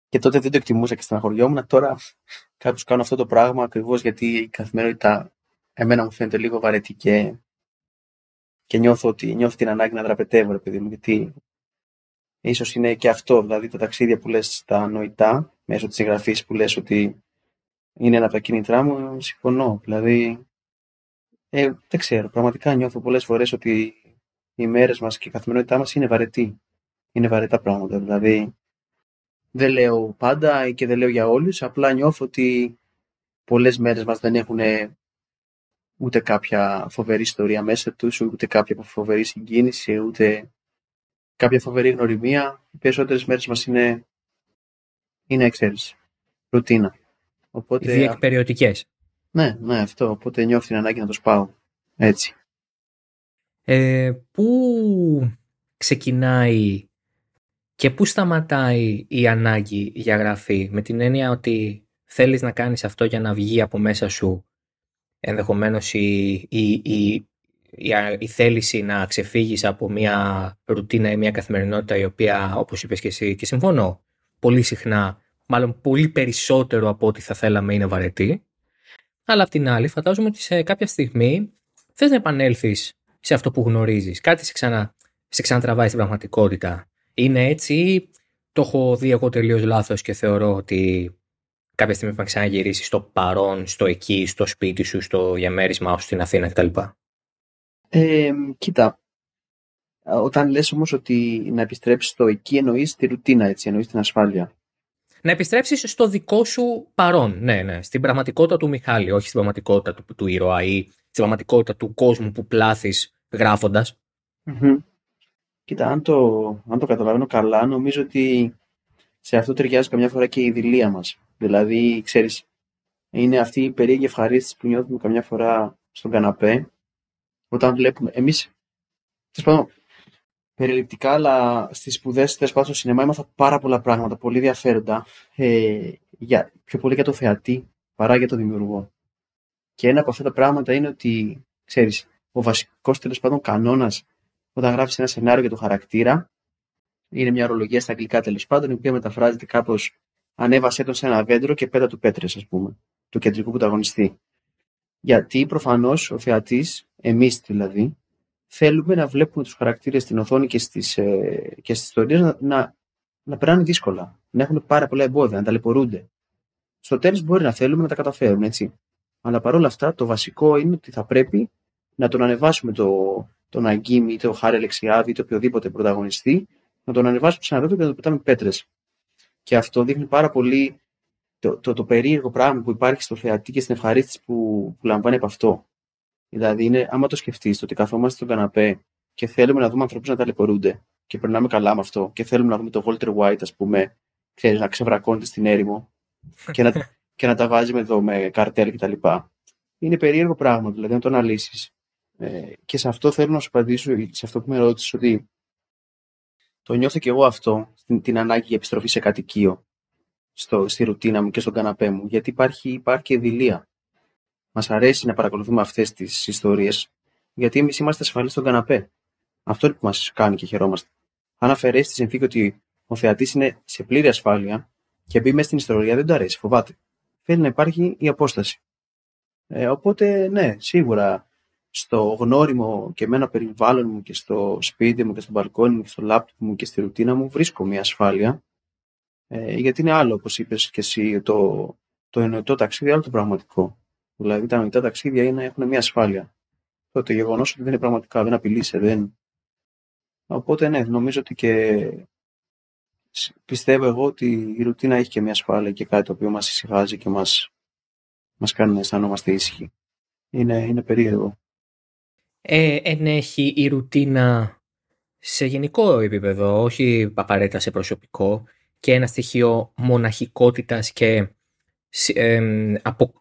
και τότε δεν το εκτιμούσα και στεναχωριόμουν. Τώρα κάπως κάνω αυτό το πράγμα ακριβώς γιατί η καθημερινότητα εμένα μου φαίνεται λίγο βαρετή και, και νιώθω, ότι, νιώθω την ανάγκη να δραπετεύω, ρε παιδί μου, γιατί ίσως είναι και αυτό, δηλαδή τα ταξίδια που λες τα νοητά, μέσω της εγγραφής που λες ότι είναι ένα από τα κίνητρά μου, συμφωνώ. Δηλαδή, ε, δεν ξέρω. Πραγματικά νιώθω πολλές φορές ότι οι μέρες μας και η καθημερινότητά μας είναι βαρετή. Είναι βαρετά πράγματα. Δηλαδή, δεν λέω πάντα και δεν λέω για όλους. Απλά νιώθω ότι πολλές μέρες μας δεν έχουν ούτε κάποια φοβερή ιστορία μέσα τους, ούτε κάποια φοβερή συγκίνηση, ούτε κάποια φοβερή γνωριμία. Οι περισσότερες μέρες μας είναι, είναι εξαίρεση. Ρουτίνα. Οπότε, Διεκπεριωτικές. Ναι, ναι, αυτό. Οπότε νιώθω την ανάγκη να το σπάω. Έτσι. Ε, πού ξεκινάει και πού σταματάει η ανάγκη για γραφή με την έννοια ότι θέλεις να κάνεις αυτό για να βγει από μέσα σου ενδεχομένως η, η, η, η, θέληση να ξεφύγεις από μια ρουτίνα ή μια καθημερινότητα η οποία όπως είπες και εσύ και συμφωνώ πολύ συχνά μάλλον πολύ περισσότερο από ό,τι θα θέλαμε είναι βαρετή αλλά απ' την άλλη, φαντάζομαι ότι σε κάποια στιγμή θες να επανέλθεις σε αυτό που γνωρίζεις. Κάτι σε, ξανα, σε ξανατραβάει στην πραγματικότητα. Είναι έτσι ή το έχω δει εγώ τελείως λάθος και θεωρώ ότι κάποια στιγμή θα ξαναγυρίσει στο παρόν, στο εκεί, στο σπίτι σου, στο διαμέρισμά σου στην Αθήνα κτλ. Ε, κοίτα, όταν λες όμως ότι να επιστρέψεις στο εκεί εννοείς τη ρουτίνα, έτσι, εννοείς την ασφάλεια να επιστρέψεις στο δικό σου παρόν. Ναι, ναι. Στην πραγματικότητα του Μιχάλη, όχι στην πραγματικότητα του, του ήρωα ή στην πραγματικότητα του κόσμου που πλάθεις γράφοντας. Κοίτα, αν το, αν το καταλαβαίνω καλά, νομίζω ότι σε αυτό ταιριάζει καμιά φορά και η δηλία μας. Δηλαδή, ξέρεις, είναι αυτή η περίεργη ευχαρίστηση που νιώθουμε καμιά φορά στον καναπέ όταν βλέπουμε. Εμείς, περιληπτικά, αλλά στις σπουδές τέλο πάντων στο σινεμά έμαθα πάρα πολλά πράγματα, πολύ ενδιαφέροντα, ε, για, πιο πολύ για το θεατή παρά για το δημιουργό. Και ένα από αυτά τα πράγματα είναι ότι, ξέρεις, ο βασικός τέλος πάντων κανόνας όταν γράφεις ένα σενάριο για το χαρακτήρα είναι μια ορολογία στα αγγλικά τέλος πάντων, η οποία μεταφράζεται κάπως ανέβασέ τον σε ένα δέντρο και πέτα του πέτρες, ας πούμε, του κεντρικού πρωταγωνιστή. Γιατί προφανώς ο θεατής, εμείς δηλαδή, θέλουμε να βλέπουμε τους χαρακτήρες στην οθόνη και στις, ε, και στις ιστορίες να, να, να περνάνε δύσκολα, να έχουν πάρα πολλά εμπόδια, να ταλαιπωρούνται. Στο τέλος μπορεί να θέλουμε να τα καταφέρουν, έτσι. Αλλά παρόλα αυτά το βασικό είναι ότι θα πρέπει να τον ανεβάσουμε το, τον Αγκίμ ή το Χάρη Αλεξιάδη ή το οποιοδήποτε πρωταγωνιστή, να τον ανεβάσουμε σε ένα δέντρο και να τον πετάμε πέτρες. Και αυτό δείχνει πάρα πολύ το, το, το περίεργο πράγμα που υπάρχει στο θεατή και στην ευχαρίστηση που, που λαμβάνει από αυτό. Δηλαδή, είναι, άμα το σκεφτείς, ότι καθόμαστε στον καναπέ και θέλουμε να δούμε ανθρώπους να ταλαιπωρούνται και περνάμε καλά με αυτό και θέλουμε να δούμε το Walter White, ας πούμε, ξέρεις, να ξεβρακώνεται στην έρημο και, να, και να τα βάζει με, εδώ, με καρτέλ κτλ. Είναι περίεργο πράγμα, δηλαδή να το αναλύσεις. Ε, και σε αυτό θέλω να σου απαντήσω, σε αυτό που με ρώτησες, ότι το νιώθω και εγώ αυτό, την, την ανάγκη για επιστροφή σε κατοικείο, στο, στη ρουτίνα μου και στον καναπέ μου, γιατί υπάρχει, υπάρχει και δηλία. Μας αρέσει να παρακολουθούμε αυτές τις ιστορίες, γιατί εμείς είμαστε ασφαλείς στον καναπέ. Αυτό είναι που μας κάνει και χαιρόμαστε. Αν αφαιρέσεις τη συνθήκη ότι ο θεατής είναι σε πλήρη ασφάλεια και μπει μέσα στην ιστορία, δεν του αρέσει, φοβάται. Θέλει να υπάρχει η απόσταση. Ε, οπότε, ναι, σίγουρα στο γνώριμο και εμένα περιβάλλον μου και στο σπίτι μου και στο μπαλκόνι μου και στο λάπτοπ μου και στη ρουτίνα μου βρίσκω μια ασφάλεια. Ε, γιατί είναι άλλο, όπως είπες και εσύ, το, το εννοητό ταξίδι, άλλο το πραγματικό. Δηλαδή τα εννοητά ταξίδια είναι, έχουν μια ασφάλεια. Το, το γεγονός ότι δεν είναι πραγματικά, δεν απειλείσαι, δεν. Οπότε ναι, νομίζω ότι και πιστεύω εγώ ότι η ρουτίνα έχει και μια ασφάλεια και κάτι το οποίο μας ησυχάζει και μας, μας κάνει να αισθανόμαστε ήσυχοι. Είναι, είναι περίεργο ε, ενέχει η ρουτίνα σε γενικό επίπεδο, όχι απαραίτητα σε προσωπικό και ένα στοιχείο μοναχικότητας και ε, απο,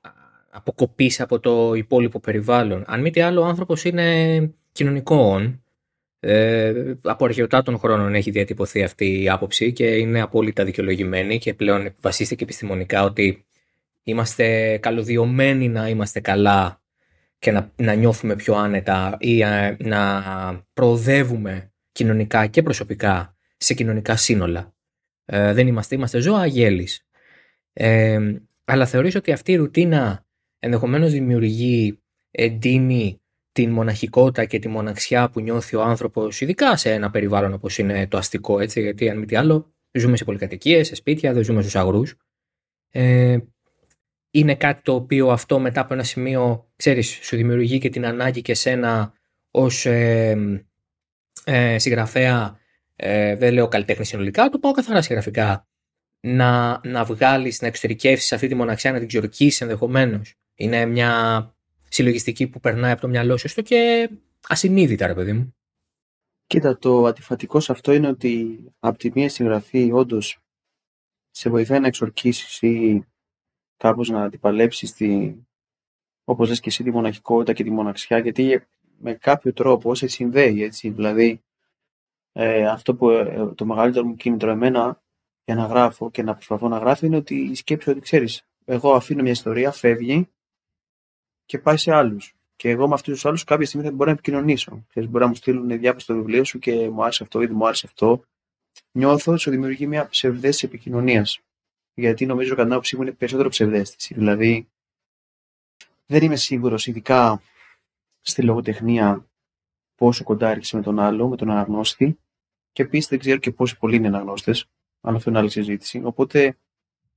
αποκοπής από το υπόλοιπο περιβάλλον. Αν μη τι άλλο, ο άνθρωπος είναι κοινωνικό ε, από αρχαιοτά των χρόνων έχει διατυπωθεί αυτή η άποψη και είναι απόλυτα δικαιολογημένη και πλέον βασίστηκε επιστημονικά ότι είμαστε καλωδιωμένοι να είμαστε καλά και να, να νιώθουμε πιο άνετα ή ε, να προοδεύουμε κοινωνικά και προσωπικά σε κοινωνικά σύνολα. Ε, δεν είμαστε, είμαστε ζώα αγέλης. Ε, αλλά θεωρείς ότι αυτή η ρουτίνα ενδεχομένως δημιουργεί, εντείνει την μοναχικότητα και τη μοναξιά που νιώθει ο άνθρωπος, ειδικά σε ένα περιβάλλον όπως είναι το αστικό, έτσι, γιατί αν μη τι άλλο, ζούμε σε πολυκατοικίες, σε σπίτια, δεν ζούμε στους αγρούς. Ε, είναι κάτι το οποίο αυτό μετά από ένα σημείο, ξέρεις, σου δημιουργεί και την ανάγκη και σένα ως ε, ε, συγγραφέα, ε, δεν λέω καλλιτέχνη συνολικά, το πάω καθαρά συγγραφικά, να, να βγάλεις, να εξωτερικεύσεις αυτή τη μοναξιά, να την ξορκίσεις ενδεχομένως. Είναι μια συλλογιστική που περνάει από το μυαλό σου, έστω και ασυνείδητα, ρε παιδί μου. Κοίτα, το αντιφατικό σε αυτό είναι ότι από τη μία συγγραφή όντως σε βοηθάει να εξορκίσεις ή κάπως να αντιπαλέψεις τη, όπως λες και εσύ, τη μοναχικότητα και τη μοναξιά, γιατί με κάποιο τρόπο σε συνδέει, έτσι, δηλαδή ε, αυτό που ε, το μεγαλύτερο μου κίνητρο εμένα για να γράφω και να προσπαθώ να γράφω είναι ότι η σκέψη ότι ξέρεις, εγώ αφήνω μια ιστορία, φεύγει και πάει σε άλλους. Και εγώ με αυτούς τους άλλους κάποια στιγμή θα μπορώ να επικοινωνήσω. Ξέρεις, μπορεί να μου στείλουν διάφορα στο βιβλίο σου και μου άρεσε αυτό ή δεν μου άρεσε αυτό. Νιώθω ότι σου δημιουργεί μια ψευδέστηση επικοινωνίας γιατί νομίζω κατά την άποψή μου είναι περισσότερο ψευδέστηση. Δηλαδή, δεν είμαι σίγουρος, ειδικά στη λογοτεχνία, πόσο κοντά έρχεσαι με τον άλλο, με τον αναγνώστη. Και επίσης δεν ξέρω και πόσοι πολλοί είναι αναγνώστες, αν αυτό είναι άλλη συζήτηση. Οπότε,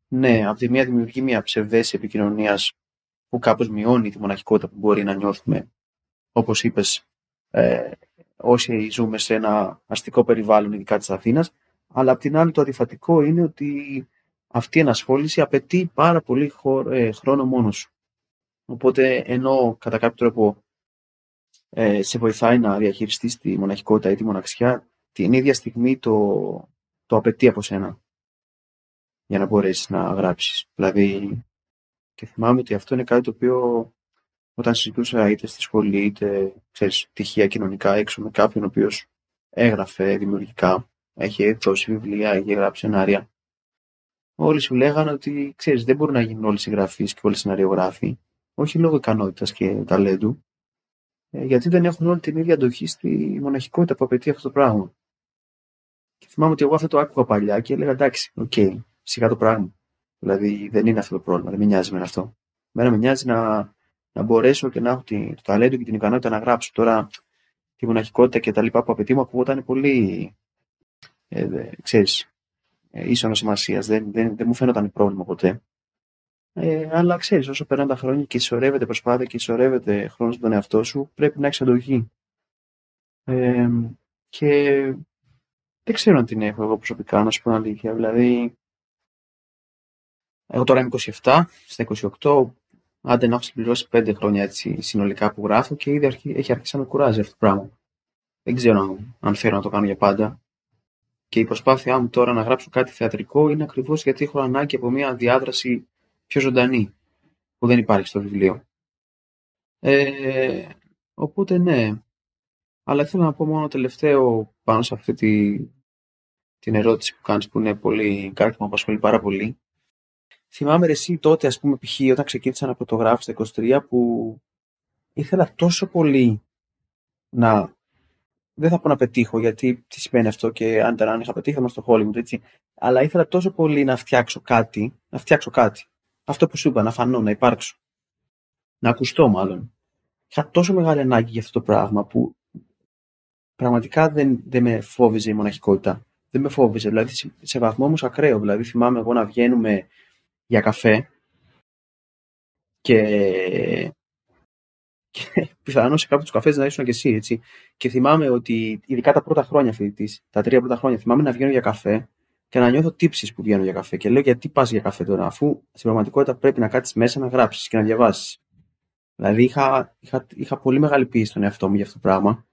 ναι, από τη μία δημιουργεί μια ψευδέστηση επικοινωνίας που κάπως μειώνει τη μοναχικότητα που μπορεί να νιώθουμε, όπως είπες, ε, όσοι ζούμε σε ένα αστικό περιβάλλον, ειδικά της Αθήνας. Αλλά απ' την άλλη, το αντιφατικό είναι ότι αυτή η ενασχόληση απαιτεί πάρα πολύ ε, χρόνο μόνος σου. Οπότε ενώ κατά κάποιο τρόπο ε, σε βοηθάει να διαχειριστείς τη μοναχικότητα ή τη μοναξιά, την ίδια στιγμή το, το απαιτεί από σένα για να μπορέσεις να γράψεις. Δηλαδή, και θυμάμαι ότι αυτό είναι κάτι το οποίο όταν συζητούσα είτε στη σχολή είτε ξέρεις, τυχαία κοινωνικά έξω με κάποιον ο οποίος έγραφε δημιουργικά, έχει δώσει βιβλία, έχει γράψει σενάρια, όλοι σου λέγανε ότι ξέρεις, δεν μπορούν να γίνουν όλοι συγγραφείς και όλοι σεναριογράφοι, όχι λόγω ικανότητας και ταλέντου, ε, γιατί δεν έχουν όλοι την ίδια αντοχή στη μοναχικότητα που απαιτεί αυτό το πράγμα. Και θυμάμαι ότι εγώ αυτό το άκουγα παλιά και έλεγα εντάξει, ok, okay, σιγά το πράγμα. Δηλαδή δεν είναι αυτό το πρόβλημα, δεν με νοιάζει με αυτό. Μένα με νοιάζει να, να μπορέσω και να έχω το ταλέντο και την ικανότητα να γράψω. Τώρα τη μοναχικότητα και τα λοιπά που απαιτεί μου ακούγονταν πολύ, ε, ξέρεις, ε, ίσονος σημασίας. Δεν, δεν, δεν μου φαίνονταν πρόβλημα ποτέ. Ε, αλλά ξέρεις, όσο περνάνε τα χρόνια και ισορρεύεται προσπάθεια και ισορρεύεται χρόνος στον εαυτό σου, πρέπει να έχεις αντοχή. Ε, και δεν ξέρω αν την έχω εγώ προσωπικά, να σου πω αλήθεια. Δηλαδή, εγώ τώρα είμαι 27, στα 28, άντε να έχω συμπληρώσει 5 χρόνια έτσι, συνολικά που γράφω και ήδη έχει αρχίσει να με κουράζει αυτό το πράγμα. Δεν ξέρω αν, αν θέλω να το κάνω για πάντα. Και η προσπάθειά μου τώρα να γράψω κάτι θεατρικό είναι ακριβώς γιατί έχω ανάγκη από μια διάδραση πιο ζωντανή που δεν υπάρχει στο βιβλίο. Ε, οπότε ναι. Αλλά θέλω να πω μόνο τελευταίο πάνω σε αυτή τη, την ερώτηση που κάνεις που είναι πολύ κάτι που με απασχολεί πάρα πολύ. Θυμάμαι εσύ τότε, ας πούμε, π.χ. όταν ξεκίνησα να φωτογράφω στα 23 που ήθελα τόσο πολύ να δεν θα πω να πετύχω, γιατί τι σημαίνει αυτό και αν, αν είχα πετύχει θα στο Hollywood, έτσι. Αλλά ήθελα τόσο πολύ να φτιάξω κάτι, να φτιάξω κάτι. Αυτό που σου είπα, να φανώ, να υπάρξω. Να ακουστώ μάλλον. Είχα τόσο μεγάλη ανάγκη για αυτό το πράγμα που πραγματικά δεν, δεν με φόβιζε η μοναχικότητα. Δεν με φόβιζε. Δηλαδή σε βαθμό όμως ακραίο. Δηλαδή θυμάμαι εγώ να βγαίνουμε για καφέ και και πιθανώς σε κάποιους καφές να ήσουν και εσύ, έτσι. Και θυμάμαι ότι, ειδικά τα πρώτα χρόνια φοιτητή, τα τρία πρώτα χρόνια, θυμάμαι να βγαίνω για καφέ και να νιώθω τύψεις που βγαίνω για καφέ. Και λέω, γιατί πας για καφέ τώρα, αφού στην πραγματικότητα πρέπει να κάτσεις μέσα να γράψεις και να διαβάσεις. Δηλαδή είχα, είχα, είχα πολύ μεγάλη πίεση στον εαυτό μου για αυτό το πράγμα.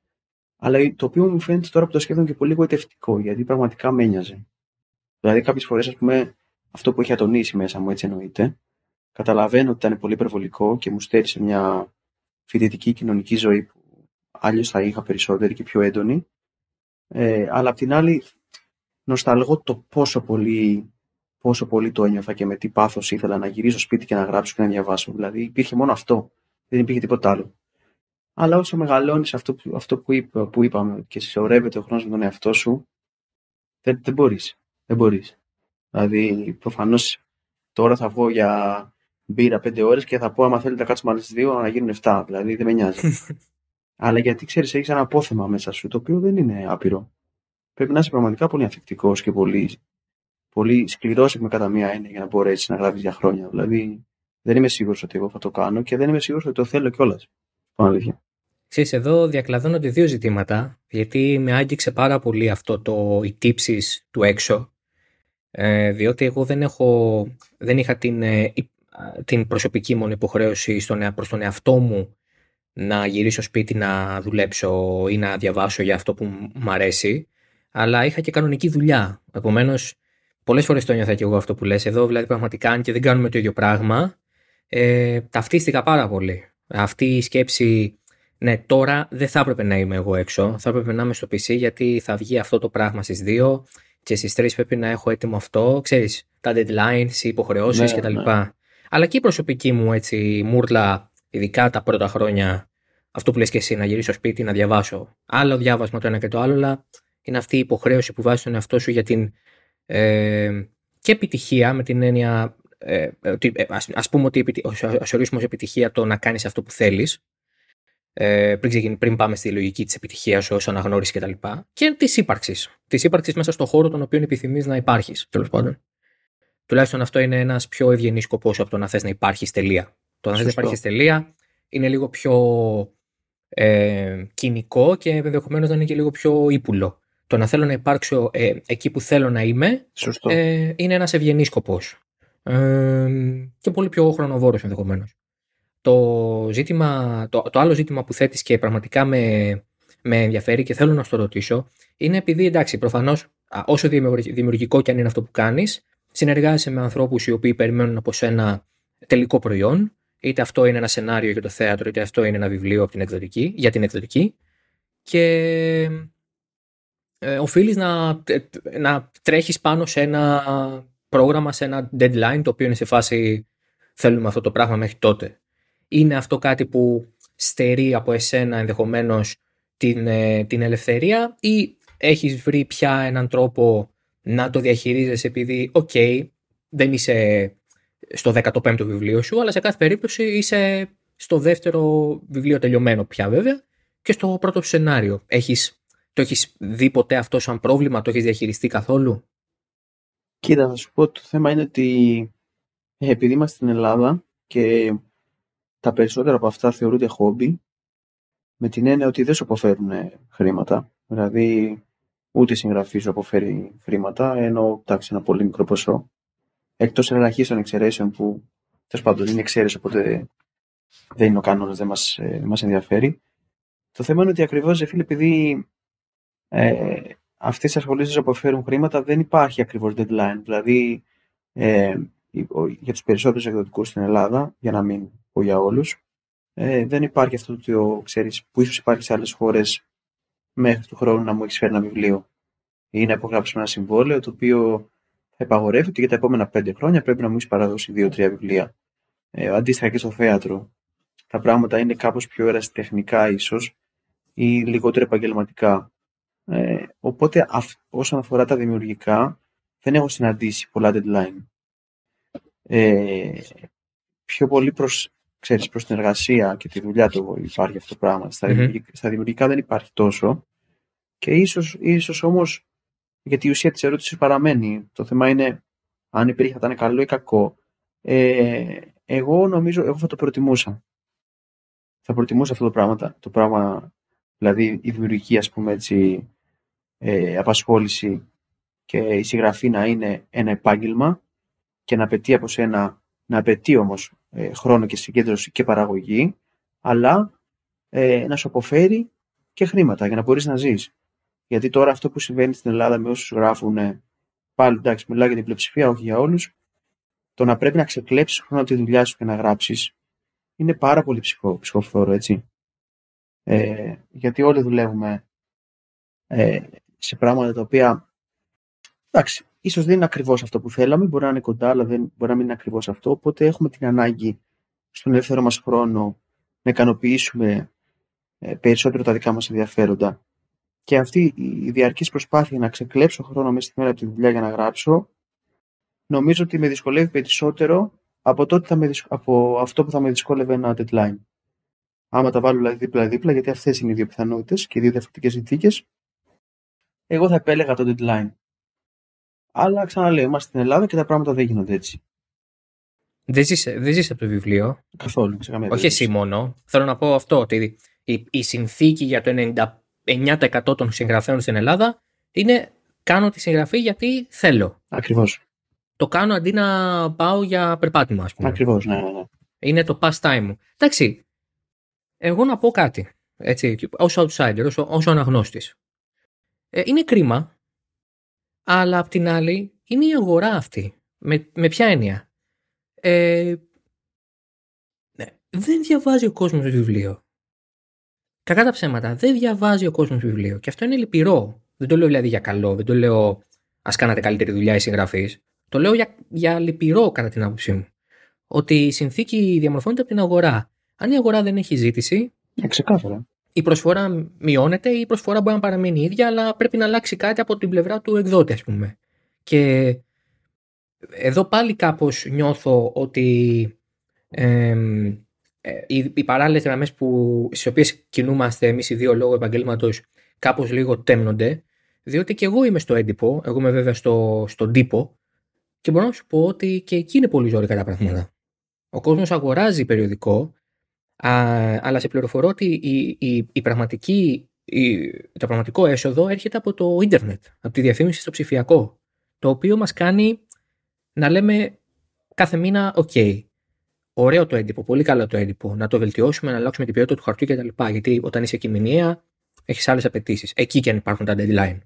Αλλά το οποίο μου φαίνεται τώρα που το σκέφτομαι και πολύ γοητευτικό, γιατί πραγματικά με ένοιαζε. Δηλαδή, κάποιες φορές, ας πούμε, αυτό που είχε ατονίσει μέσα μου, έτσι εννοείται, καταλαβαίνω ότι ήταν πολύ υπερβολικό και μου στέρισε μια φοιτητική κοινωνική ζωή που άλλω θα είχα περισσότερη και πιο έντονη. Ε, αλλά απ' την άλλη, νοσταλγώ το πόσο πολύ, πόσο πολύ το ένιωθα και με τι πάθος ήθελα να γυρίσω σπίτι και να γράψω και να διαβάσω. Δηλαδή υπήρχε μόνο αυτό, δεν υπήρχε τίποτα άλλο. Αλλά όσο μεγαλώνεις αυτό, που, αυτό που, είπα, που είπαμε και συσσωρεύεται ο χρόνος με τον εαυτό σου, δεν, δεν μπορείς. Δεν μπορείς. Δηλαδή, προφανώς τώρα θα βγω για μπύρα πέντε ώρες και θα πω: Άμα θέλετε να κάτσουμε άλλες δύο, να γίνουν 7. Δηλαδή δεν με νοιάζει. Αλλά γιατί ξέρεις, έχεις ένα απόθεμα μέσα σου, το οποίο δεν είναι άπειρο. Πρέπει να είσαι πραγματικά πολύ ανθεκτικό και πολύ, πολύ σκληρός με κατά μία έννοια για να μπορέσεις να γράφεις για χρόνια. Δηλαδή δεν είμαι σίγουρος ότι εγώ θα το κάνω και δεν είμαι σίγουρος ότι το θέλω κιόλας. αλήθεια. Ξέρεις, εδώ διακλαδώνονται δύο ζητήματα, γιατί με άγγιξε πάρα πολύ αυτό το οι τύψεις του έξω, ε, διότι εγώ δεν, έχω, δεν είχα την ε, την προσωπική μου υποχρέωση στον, προς τον εαυτό μου να γυρίσω σπίτι να δουλέψω ή να διαβάσω για αυτό που μου αρέσει, αλλά είχα και κανονική δουλειά. Επομένως, πολλές φορές το νιώθα και εγώ αυτό που λες εδώ, δηλαδή πραγματικά αν και δεν κάνουμε το ίδιο πράγμα, ε, ταυτίστηκα πάρα πολύ. Αυτή η σκέψη, ναι, τώρα δεν θα έπρεπε να είμαι εγώ έξω, θα έπρεπε να είμαι στο PC γιατί θα βγει αυτό το πράγμα στις 2 και στι 3 πρέπει να έχω έτοιμο αυτό, ξέρεις, τα deadlines, οι υποχρεώσει ναι, κτλ. Ναι αλλά και η προσωπική μου έτσι μούρλα, ειδικά τα πρώτα χρόνια, αυτό που λες και εσύ, να γυρίσω σπίτι, να διαβάσω. Άλλο διάβασμα το ένα και το άλλο, αλλά είναι αυτή η υποχρέωση που βάζει τον εαυτό σου για την ε, και επιτυχία, με την έννοια ε, ότι, ε, ας, πούμε ότι ας ορίσουμε ως επιτυχία το να κάνεις αυτό που θέλεις, ε, πριν, πριν πάμε στη λογική της επιτυχίας ως αναγνώρισης κτλ. Και, και της ύπαρξης. Της ύπαρξης μέσα στον χώρο τον οποίο επιθυμείς να υπάρχεις, τέλος πάντων. Τουλάχιστον αυτό είναι ένας πιο ευγενής σκοπός από το να θες να υπάρχεις τελεία. Το να θες να υπάρχεις τελεία είναι λίγο πιο ε, κοινικό και ενδεχομένως να είναι και λίγο πιο ύπουλο. Το να θέλω να υπάρξω ε, εκεί που θέλω να είμαι ε, είναι ένας ευγενής σκοπός. Ε, και πολύ πιο χρονοβόρος ενδεχομένως. Το, ζήτημα, το, το άλλο ζήτημα που θέτεις και πραγματικά με, με ενδιαφέρει και θέλω να στο ρωτήσω είναι επειδή εντάξει προφανώς όσο δημιουργικό και αν είναι αυτό που κάνεις συνεργάζεσαι με ανθρώπους οι οποίοι περιμένουν από σένα τελικό προϊόν, είτε αυτό είναι ένα σενάριο για το θέατρο, είτε αυτό είναι ένα βιβλίο από την εκδοτική, για την εκδοτική και ε, οφείλεις να, να τρέχεις πάνω σε ένα πρόγραμμα, σε ένα deadline το οποίο είναι σε φάση θέλουμε αυτό το πράγμα μέχρι τότε. Είναι αυτό κάτι που στερεί από εσένα ενδεχομένως την, ε, την ελευθερία ή έχεις βρει πια έναν τρόπο να το διαχειρίζεσαι επειδή, οκ, δεν είσαι στο 15ο βιβλίο σου, αλλά σε κάθε περίπτωση είσαι στο δεύτερο βιβλίο τελειωμένο πια βέβαια και στο πρώτο σενάριο. Έχεις, το έχεις δει ποτέ αυτό σαν πρόβλημα, το έχεις διαχειριστεί καθόλου; Κοίτα, θα σου πω το θέμα είναι ότι ε, επειδή είμαστε στην Ελλάδα και τα περισσότερα από αυτά θεωρούνται χόμπι, με την έννοια ότι δεν σου αποφέρουν χρήματα. Δηλαδή, ούτε η συγγραφή σου αποφέρει χρήματα, ενώ εντάξει ένα πολύ μικρό ποσό. Εκτός ελαχίστων εξαιρέσεων που τέλος πάντων είναι εξαίρεση, οπότε δεν είναι ο κανόνας, δεν μας ε, μας ενδιαφέρει. Το θέμα είναι ότι ακριβώς, φίλε, επειδή ε, αυτές οι ασχολήσεις που αποφέρουν χρήματα δεν υπάρχει ακριβώς deadline. Δηλαδή, ε, για τους περισσότερους εκδοτικούς στην Ελλάδα, για να μην πω για όλους, ε, δεν υπάρχει αυτό το ξέρεις, που ίσως υπάρχει σε άλλες χώρες μέχρι του χρόνου να μου έχεις φέρει ένα βιβλίο ή να υπογράψει ένα συμβόλαιο το οποίο θα υπαγορεύει ότι για τα επόμενα πέντε χρόνια πρέπει να μου έχεις παραδώσει δύο-τρία βιβλία. Ε, αντίστοιχα και στο θέατρο. Τα πράγματα είναι κάπως πιο ερασιτεχνικά ίσως ή λιγότερο επαγγελματικά. Ε, οπότε όσον αφορά τα δημιουργικά δεν έχω συναντήσει πολλά deadline. Ε, πιο πολύ προς, ξέρεις, προς την εργασία και τη δουλειά του υπάρχει αυτό το πράγμα. Στα, δημιουργικά, στα δημιουργικά δεν υπάρχει τόσο. Και ίσως, ίσως όμως, γιατί η ουσία της ερώτησης παραμένει. Το θέμα είναι αν υπήρχε θα ήταν καλό ή κακό. Ε, εγώ νομίζω, εγώ θα το προτιμούσα. Θα προτιμούσα αυτό το πράγμα, το πράγμα δηλαδή η δημιουργική ας πούμε έτσι ε, απασχόληση και η συγγραφή να είναι ένα επάγγελμα και να απαιτεί από σένα, να απαιτεί όμως ε, χρόνο και συγκέντρωση και παραγωγή, αλλά ε, να σου αποφέρει και χρήματα για να μπορείς να ζεις. Γιατί τώρα αυτό που συμβαίνει στην Ελλάδα με όσους γράφουν, πάλι εντάξει μιλάω για την πλειοψηφία, όχι για όλους, το να πρέπει να ξεκλέψεις χρόνο από τη δουλειά σου και να γράψεις, είναι πάρα πολύ ψυχο, ψυχοφθόρο, έτσι. Ε, γιατί όλοι δουλεύουμε ε, σε πράγματα τα οποία εντάξει, ίσως δεν είναι ακριβώς αυτό που θέλαμε, μπορεί να είναι κοντά, αλλά δεν, μπορεί να μην είναι ακριβώς αυτό, οπότε έχουμε την ανάγκη στον ελεύθερο μας χρόνο να ικανοποιήσουμε ε, περισσότερο τα δικά μας ενδιαφέροντα. Και αυτή η διαρκής προσπάθεια να ξεκλέψω χρόνο μέσα στη μέρα από τη δουλειά για να γράψω, νομίζω ότι με δυσκολεύει περισσότερο από, τότε θα με, από αυτό που θα με δυσκόλευε ένα deadline. Άμα τα βάλω δηλαδή δίπλα-δίπλα, γιατί αυτές είναι οι δύο πιθανότητες και οι δύο διαφορετικές συνθήκες, εγώ θα επέλεγα το deadline. Αλλά ξαναλέω, είμαστε στην Ελλάδα και τα πράγματα δεν γίνονται έτσι. Δεν ζεις, δεν από το βιβλίο. Καθόλου. Όχι εσύ μόνο. Θέλω να πω αυτό, ότι η, η συνθήκη για το 99% των συγγραφέων στην Ελλάδα είναι κάνω τη συγγραφή γιατί θέλω. Ακριβώς. Το κάνω αντί να πάω για περπάτημα, ας πούμε. Ακριβώς, ναι, ναι, ναι. Είναι το pastime μου. Εντάξει, εγώ να πω κάτι, έτσι, ως outsider, ως, ως αναγνώστης. Ε, είναι κρίμα, αλλά απ' την άλλη είναι η αγορά αυτή. Με, με ποια έννοια; Ε, ναι, δεν διαβάζει ο κόσμος βιβλίο. Κακά τα ψέματα, δεν διαβάζει ο κόσμος βιβλίο. Και αυτό είναι λυπηρό. Δεν το λέω δηλαδή για καλό, δεν το λέω ας κάνατε καλύτερη δουλειά οι συγγραφείς. Το λέω για, για λυπηρό κατά την άποψή μου. Ότι η συνθήκη διαμορφώνεται από την αγορά. Αν η αγορά δεν έχει ζήτηση, ε, ξεκάθαρα. Η προσφορά μειώνεται ή η προσφορά μπορεί να παραμείνει ίδια, αλλά πρέπει να αλλάξει κάτι από την πλευρά του εκδότη, ας πούμε. Και εδώ πάλι κάπως νιώθω ότι ε, οι, οι παράλληλες γραμμές που, στις οποίες κινούμαστε εμείς οι δύο λόγω επαγγέλματος κάπως λίγο τέμνονται, διότι και εγώ είμαι στο έντυπο, εγώ είμαι βέβαια στο, στον τύπο και μπορώ να σου πω ότι και εκεί είναι πολύ ζώρικα τα πράγματα. Ο κόσμος αγοράζει περιοδικό Α, αλλά σε πληροφορώ ότι η, η, η πραγματική, η, το πραγματικό έσοδο έρχεται από το ίντερνετ, από τη διαφήμιση στο ψηφιακό, το οποίο μας κάνει να λέμε κάθε μήνα «ΟΚ, ωραίο το έντυπο, πολύ καλό το έντυπο, να το βελτιώσουμε, να αλλάξουμε την ποιότητα του χαρτιού κτλ. Γιατί όταν είσαι κειμενιαία, έχεις άλλες απαιτήσεις. Εκεί και αν υπάρχουν τα deadline.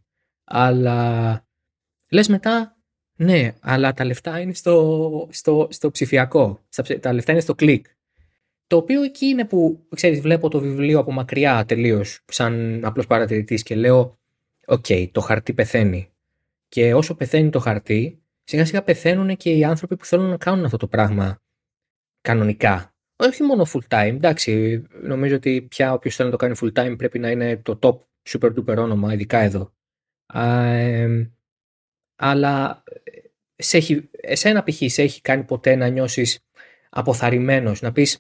Αλλά λες μετά, ναι, αλλά τα λεφτά είναι στο, στο, στο ψηφιακό. Τα λεφτά είναι στο κλικ. Το οποίο εκεί είναι που, ξέρεις, βλέπω το βιβλίο από μακριά τελείως, σαν απλός παρατηρητής και λέω, οκ, το χαρτί πεθαίνει. Και όσο πεθαίνει το χαρτί, σιγά σιγά πεθαίνουν και οι άνθρωποι που θέλουν να κάνουν αυτό το πράγμα κανονικά. Όχι μόνο full time, εντάξει, νομίζω ότι πια όποιος θέλει να το κάνει full time πρέπει να είναι το top super duper όνομα, ειδικά εδώ. αλλά σε έχει, εσένα π.χ. σε έχει κάνει ποτέ να νιώσεις αποθαρρυμένος, να πεις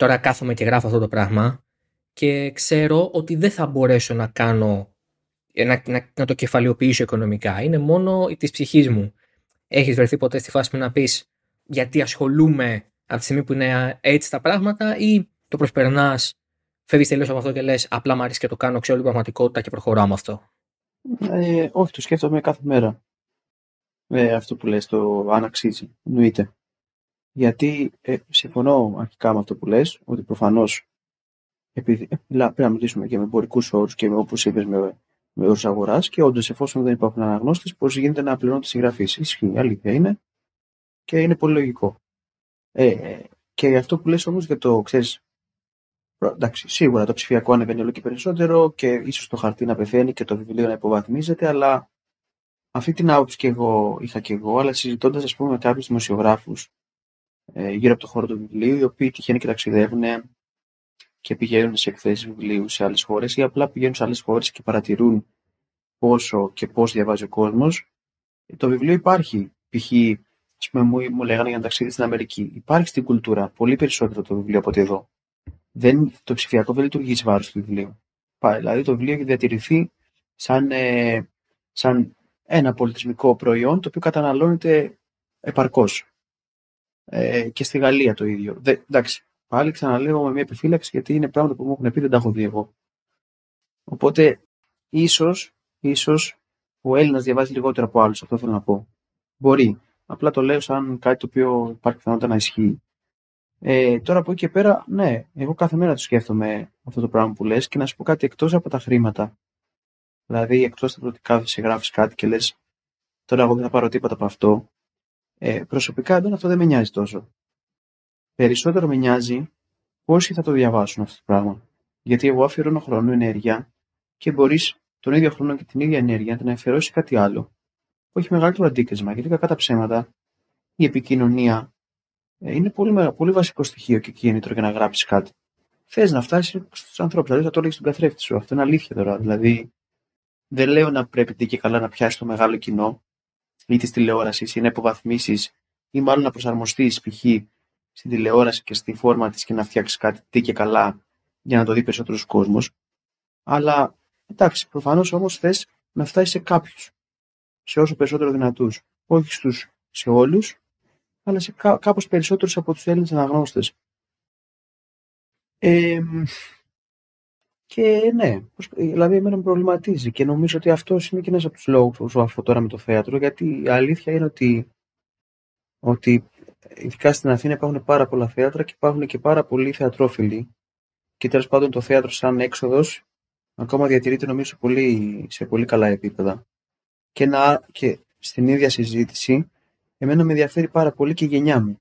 Τώρα κάθομαι και γράφω αυτό το πράγμα και ξέρω ότι δεν θα μπορέσω να κάνω, να, να, να το κεφαλαιοποιήσω οικονομικά. Είναι μόνο της ψυχής μου. Έχεις βρεθεί ποτέ στη φάση που να πεις γιατί ασχολούμαι από τη στιγμή που είναι έτσι τα πράγματα ή το προσπερνάς, φεύγεις τελείως από αυτό και λες: Απλά μου αρέσει και το κάνω, ξέρω την πραγματικότητα και προχωράω με αυτό. Ε, όχι, το σκέφτομαι κάθε μέρα. Ε, αυτό που λες, το αν αξίζει. Εννοείται. Γιατί ε, συμφωνώ αρχικά με αυτό που λες, ότι προφανώς επειδή, ε, πρέπει να μιλήσουμε και με εμπορικούς όρους και όπως είπες, με, με όρους αγοράς και όντως εφόσον δεν υπάρχουν αναγνώστες, πώς γίνεται να πληρώνουν τη συγγραφή. Ισχύει, αλήθεια είναι και είναι πολύ λογικό. Ε, και αυτό που λες όμως για το, ξέρεις, εντάξει, σίγουρα το ψηφιακό ανεβαίνει όλο και περισσότερο και ίσως το χαρτί να πεθαίνει και το βιβλίο να υποβαθμίζεται, αλλά αυτή την άποψη και εγώ είχα και εγώ, αλλά συζητώντας ας πούμε με κάποιους δημοσιογράφους ε, γύρω από το χώρο του βιβλίου, οι οποίοι τυχαίνει και ταξιδεύουν και πηγαίνουν σε εκθέσεις βιβλίου σε άλλες χώρες ή απλά πηγαίνουν σε άλλες χώρες και παρατηρούν πόσο και πώς διαβάζει ο κόσμος, το βιβλίο υπάρχει. Π.χ πούμε, μου, μου λέγανε για ένα ταξίδι στην Αμερική. Υπάρχει στην κουλτούρα πολύ περισσότερο το βιβλίο από ότι εδώ. Δεν, το ψηφιακό δεν λειτουργεί εις βάρος του βιβλίου. Δηλαδή το βιβλίο έχει διατηρηθεί σαν, ε, σαν ένα πολιτισμικό προϊόν το οποίο καταναλώνεται επαρκώς. Ε, και στη Γαλλία το ίδιο. Δε, εντάξει, πάλι ξαναλέω με μια επιφύλαξη γιατί είναι πράγματα που μου έχουν πει δεν τα έχω δει εγώ. Οπότε ίσως ίσως ο Έλληνας διαβάζει λιγότερο από άλλους, αυτό θέλω να πω. Μπορεί. Απλά το λέω σαν κάτι το οποίο υπάρχει πιθανότητα να ισχύει. Ε, τώρα από εκεί και πέρα, ναι, εγώ κάθε μέρα το σκέφτομαι αυτό το πράγμα που λες και να σου πω κάτι εκτός από τα χρήματα. Δηλαδή, εκτός από το ότι κάθεσαι, γράφεις κάτι και λες τώρα εγώ δεν θα πάρω τίποτα από αυτό. Ε, προσωπικά εμένα αυτό δεν με νοιάζει τόσο. Περισσότερο με νοιάζει πόσοι θα το διαβάσουν αυτό το πράγμα. Γιατί εγώ αφιερώνω χρόνο, ενέργεια και μπορείς τον ίδιο χρόνο και την ίδια ενέργεια να την αφιερώσει κάτι άλλο που έχει μεγαλύτερο αντίκρισμα. Γιατί κακά τα ψέματα, η επικοινωνία ε, είναι πολύ, πολύ βασικό στοιχείο και κίνητρο για να γράψεις κάτι. Θες να φτάσεις στους ανθρώπους, δηλαδή θα το έλεγες στον καθρέφτη σου. Αυτό είναι αλήθεια τώρα. Δηλαδή, δεν λέω να πρέπει και καλά να πιάσεις το μεγάλο κοινό ή τη τηλεόρασης ή να υποβαθμίσεις ή μάλλον να προσαρμοστείς π.χ. στην τηλεόραση και στη φόρμα της και να φτιάξεις κάτι τι και καλά για να το δει περισσότερος κόσμος. Αλλά εντάξει, προφανώς όμως θες να φτάσεις σε κάποιους σε όσο περισσότερο δυνατούς. Όχι στους, σε όλους, αλλά σε κά, κάπως περισσότερους από τους Έλληνες αναγνώστες. Ε, και ναι, δηλαδή εμένα με προβληματίζει και νομίζω ότι αυτός είναι και ένας από τους λόγους που ζω αυτό τώρα με το θέατρο, γιατί η αλήθεια είναι ότι, ότι ειδικά στην Αθήνα υπάρχουν πάρα πολλά θέατρα και υπάρχουν και πάρα πολλοί θεατρόφιλοι και τέλος πάντων το θέατρο σαν έξοδος ακόμα διατηρείται νομίζω πολύ, σε πολύ καλά επίπεδα και, να, και στην ίδια συζήτηση εμένα με ενδιαφέρει πάρα πολύ και η γενιά μου.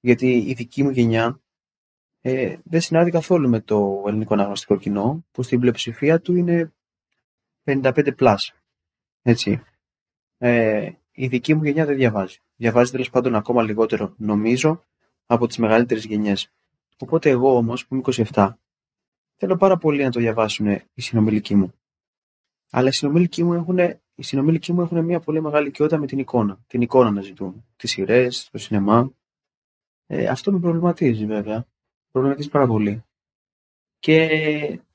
Γιατί η δική μου γενιά ε, δεν συνάδει καθόλου με το ελληνικό αναγνωστικό κοινό που στην πλειοψηφία του είναι 55 plus. Έτσι. Ε, η δική μου γενιά δεν διαβάζει. Διαβάζει τέλος πάντων ακόμα λιγότερο νομίζω από τις μεγαλύτερες γενιές. Οπότε εγώ όμως που είμαι 27 θέλω πάρα πολύ να το διαβάσουν οι συνομιλικοί μου. Αλλά οι συνομιλικοί μου έχουν οι συνομιλικοί μου έχουν μια πολύ μεγάλη οικειότητα με την εικόνα. Την εικόνα να ζητούν. Τις σειρές, το σινεμά. Ε, αυτό με προβληματίζει βέβαια. Προβληματίζει πάρα πολύ. Και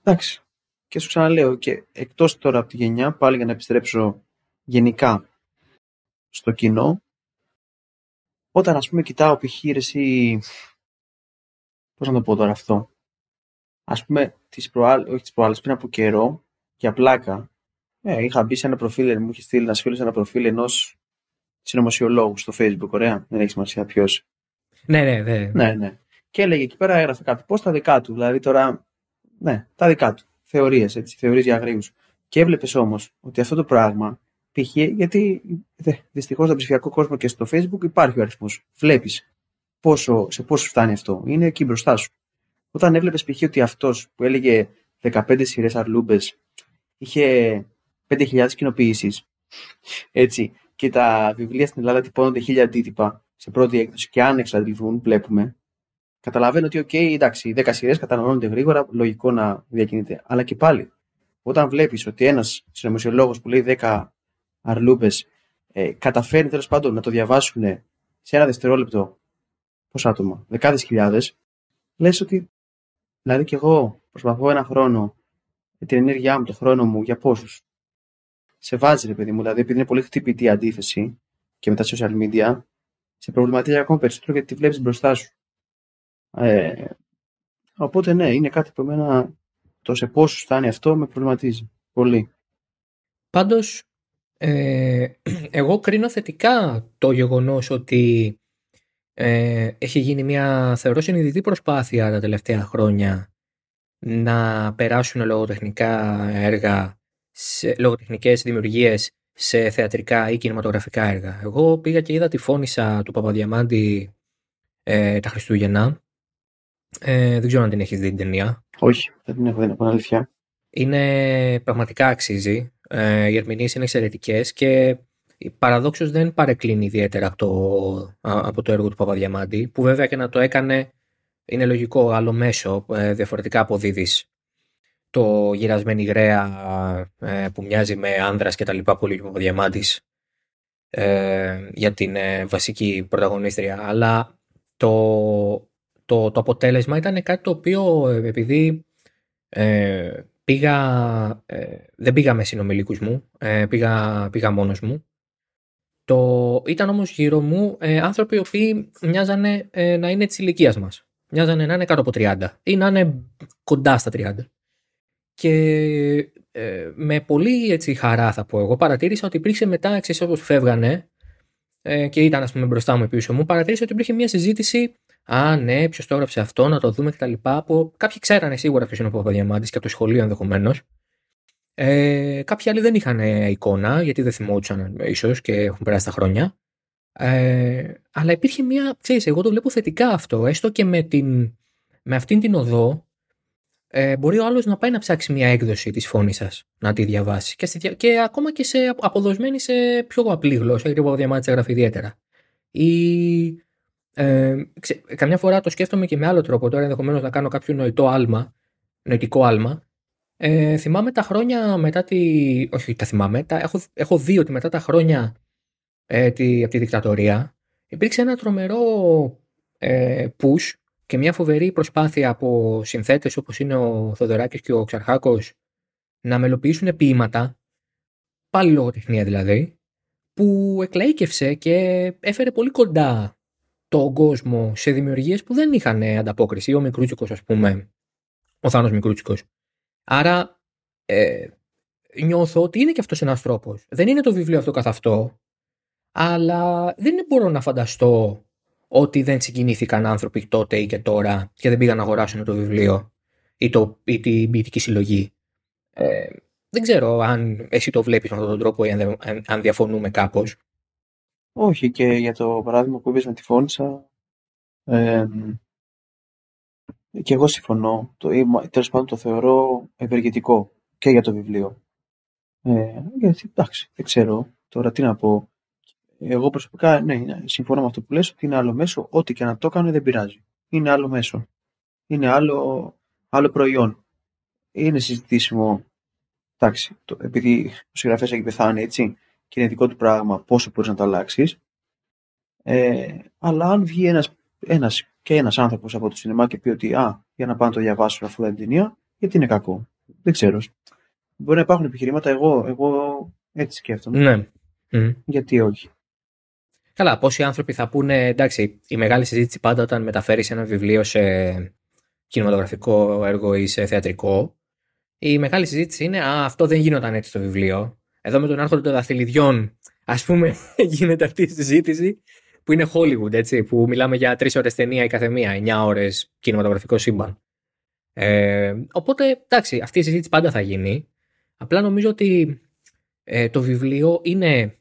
εντάξει. Και σου ξαναλέω και εκτός τώρα από τη γενιά, πάλι για να επιστρέψω γενικά στο κοινό, όταν ας πούμε κοιτάω επιχείρηση, πώς να το πω τώρα αυτό, ας πούμε τις προάλλες, όχι τις προάλλες, πριν από καιρό, για πλάκα, ε, είχα μπει σε ένα προφίλ, μου είχε στείλει ένας φίλος ένα προφίλ ενός συνωμοσιολόγου στο Facebook. Ωραία, δεν έχει σημασία ποιος. Ναι, ναι, ναι. ναι, ναι. Και έλεγε εκεί πέρα, έγραφε κάτι. Πώς τα δικά του, δηλαδή τώρα. Ναι, τα δικά του. Θεωρίες, έτσι, θεωρίες για αγρίου. Και έβλεπες όμως ότι αυτό το πράγμα π.χ. γιατί δυστυχώς στον ψηφιακό κόσμο και στο Facebook υπάρχει ο αριθμός. Βλέπεις σε πόσο φτάνει αυτό. Είναι εκεί μπροστά σου. Όταν έβλεπες π.χ. ότι αυτός που έλεγε 15 σειρές αρλούμπες είχε 5.000 κοινοποιήσεις. Έτσι. Και τα βιβλία στην Ελλάδα τυπώνονται χίλια αντίτυπα σε πρώτη έκδοση και αν εξαντληθούν, βλέπουμε. Καταλαβαίνω ότι, OK, εντάξει, οι 10 σειρές καταναλώνονται γρήγορα, λογικό να διακινείται. Αλλά και πάλι, όταν βλέπεις ότι ένας συνωμοσιολόγος που λέει 10 αρλούπε ε, καταφέρνει τέλος πάντων να το διαβάσουν σε ένα δευτερόλεπτο πόσα άτομα, δεκάδες χιλιάδες, λες ότι δηλαδή και εγώ προσπαθώ ένα χρόνο με την ενέργειά μου, τον χρόνο μου για πόσους σε βάζει, ρε παιδί μου. Δηλαδή, επειδή είναι πολύ χτυπητή η αντίθεση και με τα social media, σε προβληματίζει ακόμα περισσότερο γιατί τη βλέπεις μπροστά σου. Ε, οπότε, ναι, είναι κάτι που εμένα το σε πόσο φτάνει αυτό με προβληματίζει πολύ. Πάντως, ε, εγώ κρίνω θετικά το γεγονός ότι ε, έχει γίνει μια θεωρώ συνειδητή προσπάθεια τα τελευταία χρόνια να περάσουν λογοτεχνικά έργα σε λογοτεχνικές δημιουργίες σε θεατρικά ή κινηματογραφικά έργα. Εγώ πήγα και είδα τη φώνησα του Παπαδιαμάντη ε, τα Χριστούγεννα. Ε, δεν ξέρω αν την έχεις δει την ταινία. Όχι, δεν την έχω δει, από αλήθεια. Είναι πραγματικά αξίζει. Ε, οι ερμηνείες είναι εξαιρετικές και παραδόξως δεν παρεκκλίνει ιδιαίτερα από το, από το έργο του Παπαδιαμάντη, που βέβαια και να το έκανε είναι λογικό άλλο μέσο, ε, διαφορετικά αποδίδεις το γυρασμένη γραία ε, που μοιάζει με άνδρας και τα λοιπά πολύ ο Διαμάντης ε, για την ε, βασική πρωταγωνίστρια αλλά το, το, το αποτέλεσμα ήταν κάτι το οποίο επειδή πήγα, δεν πήγα με συνομιλίκους μου πήγα, πήγα μόνος μου. Το, ήταν όμως γύρω μου άνθρωποι οι οποίοι μοιάζανε να είναι της ηλικίας μας. Μοιάζανε να είναι κάτω από 30 ή να είναι κοντά στα 30 και ε, με πολύ έτσι, χαρά θα πω εγώ παρατήρησα ότι υπήρξε μετά, εξής όπως φεύγανε ε, και ήταν ας πούμε μπροστά μου πίσω μου, παρατήρησα ότι υπήρχε μια συζήτηση Α, ναι, ποιος το έγραψε αυτό, να το δούμε κτλ. Που κάποιοι ξέρανε σίγουρα ποιος είναι ο Παπαδιαμάντη και από το σχολείο ενδεχομένως. Ε, κάποιοι άλλοι δεν είχαν εικόνα, γιατί δεν θυμόντουσαν ίσως και έχουν περάσει τα χρόνια. Ε, αλλά υπήρχε μια, ξέρεις, εγώ το βλέπω θετικά αυτό, έστω και με, την, με αυτήν την οδό ε, μπορεί ο άλλος να πάει να ψάξει μια έκδοση της φωνής σας, να τη διαβάσει. Και, και ακόμα και σε αποδοσμένη σε πιο απλή γλώσσα, γιατί ο διαμάτη έγραφε ιδιαίτερα. Ή, ε, ξε, καμιά φορά το σκέφτομαι και με άλλο τρόπο. Τώρα ενδεχομένως να κάνω κάποιο νοητό άλμα, νοητικό άλμα. Ε, θυμάμαι τα χρόνια μετά τη. Όχι, τα θυμάμαι. Τα, έχω, έχω δει ότι μετά τα χρόνια ε, τη, από τη δικτατορία υπήρξε ένα τρομερό ε, push και μια φοβερή προσπάθεια από συνθέτες όπως είναι ο Θοδωράκης και ο Ξαρχάκος να μελοποιήσουν ποίηματα, πάλι λογοτεχνία δηλαδή, που εκλαίκευσε και έφερε πολύ κοντά τον κόσμο σε δημιουργίες που δεν είχαν ανταπόκριση. Ο Μικρούτσικος ας πούμε, ο Θάνος Μικρούτσικος. Άρα ε, νιώθω ότι είναι και αυτός ένας τρόπος. Δεν είναι το βιβλίο αυτό καθ' αυτό, αλλά δεν μπορώ να φανταστώ ότι δεν συγκινήθηκαν άνθρωποι τότε ή και τώρα και δεν πήγαν να αγοράσουν το βιβλίο ή, το, ή την ποιητική συλλογή. Ε, δεν ξέρω αν εσύ το βλέπεις με αυτόν τον τρόπο ή αν, αν διαφωνούμε κάπως. Όχι και για το παράδειγμα που είπες με τη φώνησα ε, και εγώ συμφωνώ. Το, τέλος πάντων το θεωρώ ευεργετικό και για το βιβλίο. Ε, γιατί εντάξει, δεν ξέρω τώρα τι να πω εγώ προσωπικά ναι, ναι, συμφωνώ με αυτό που λες ότι είναι άλλο μέσο, ό,τι και να το κάνω δεν πειράζει. Είναι άλλο μέσο. Είναι άλλο, άλλο προϊόν. Είναι συζητήσιμο, εντάξει, το, επειδή ο συγγραφέας έχει πεθάνει έτσι και είναι δικό του πράγμα πόσο μπορείς να το αλλάξεις. Ε, αλλά αν βγει ένας, ένας και ένας άνθρωπος από το σινεμά και πει ότι α, για να πάω να το διαβάσω αφού δεν ταινία, γιατί είναι κακό. Δεν ξέρω. Μπορεί να υπάρχουν επιχειρήματα, εγώ, εγώ έτσι σκέφτομαι. Ναι. Γιατί όχι. Καλά, πόσοι άνθρωποι θα πούνε, εντάξει, η μεγάλη συζήτηση πάντα όταν μεταφέρεις ένα βιβλίο σε κινηματογραφικό έργο ή σε θεατρικό, η μεγάλη συζήτηση είναι Α, αυτό δεν γίνονταν έτσι στο βιβλίο. Εδώ με τον άρχοντα των δαχτυλιδιών, ας πούμε, γίνεται αυτή η συζήτηση που είναι Hollywood, έτσι, που μιλάμε για τρεις ώρες ταινία η καθεμία, εννιά ώρες κινηματογραφικό σύμπαν. Ε, οπότε, εντάξει, αυτή η συζήτηση πάντα θα γίνει. Απλά νομίζω ότι ε, το βιβλίο είναι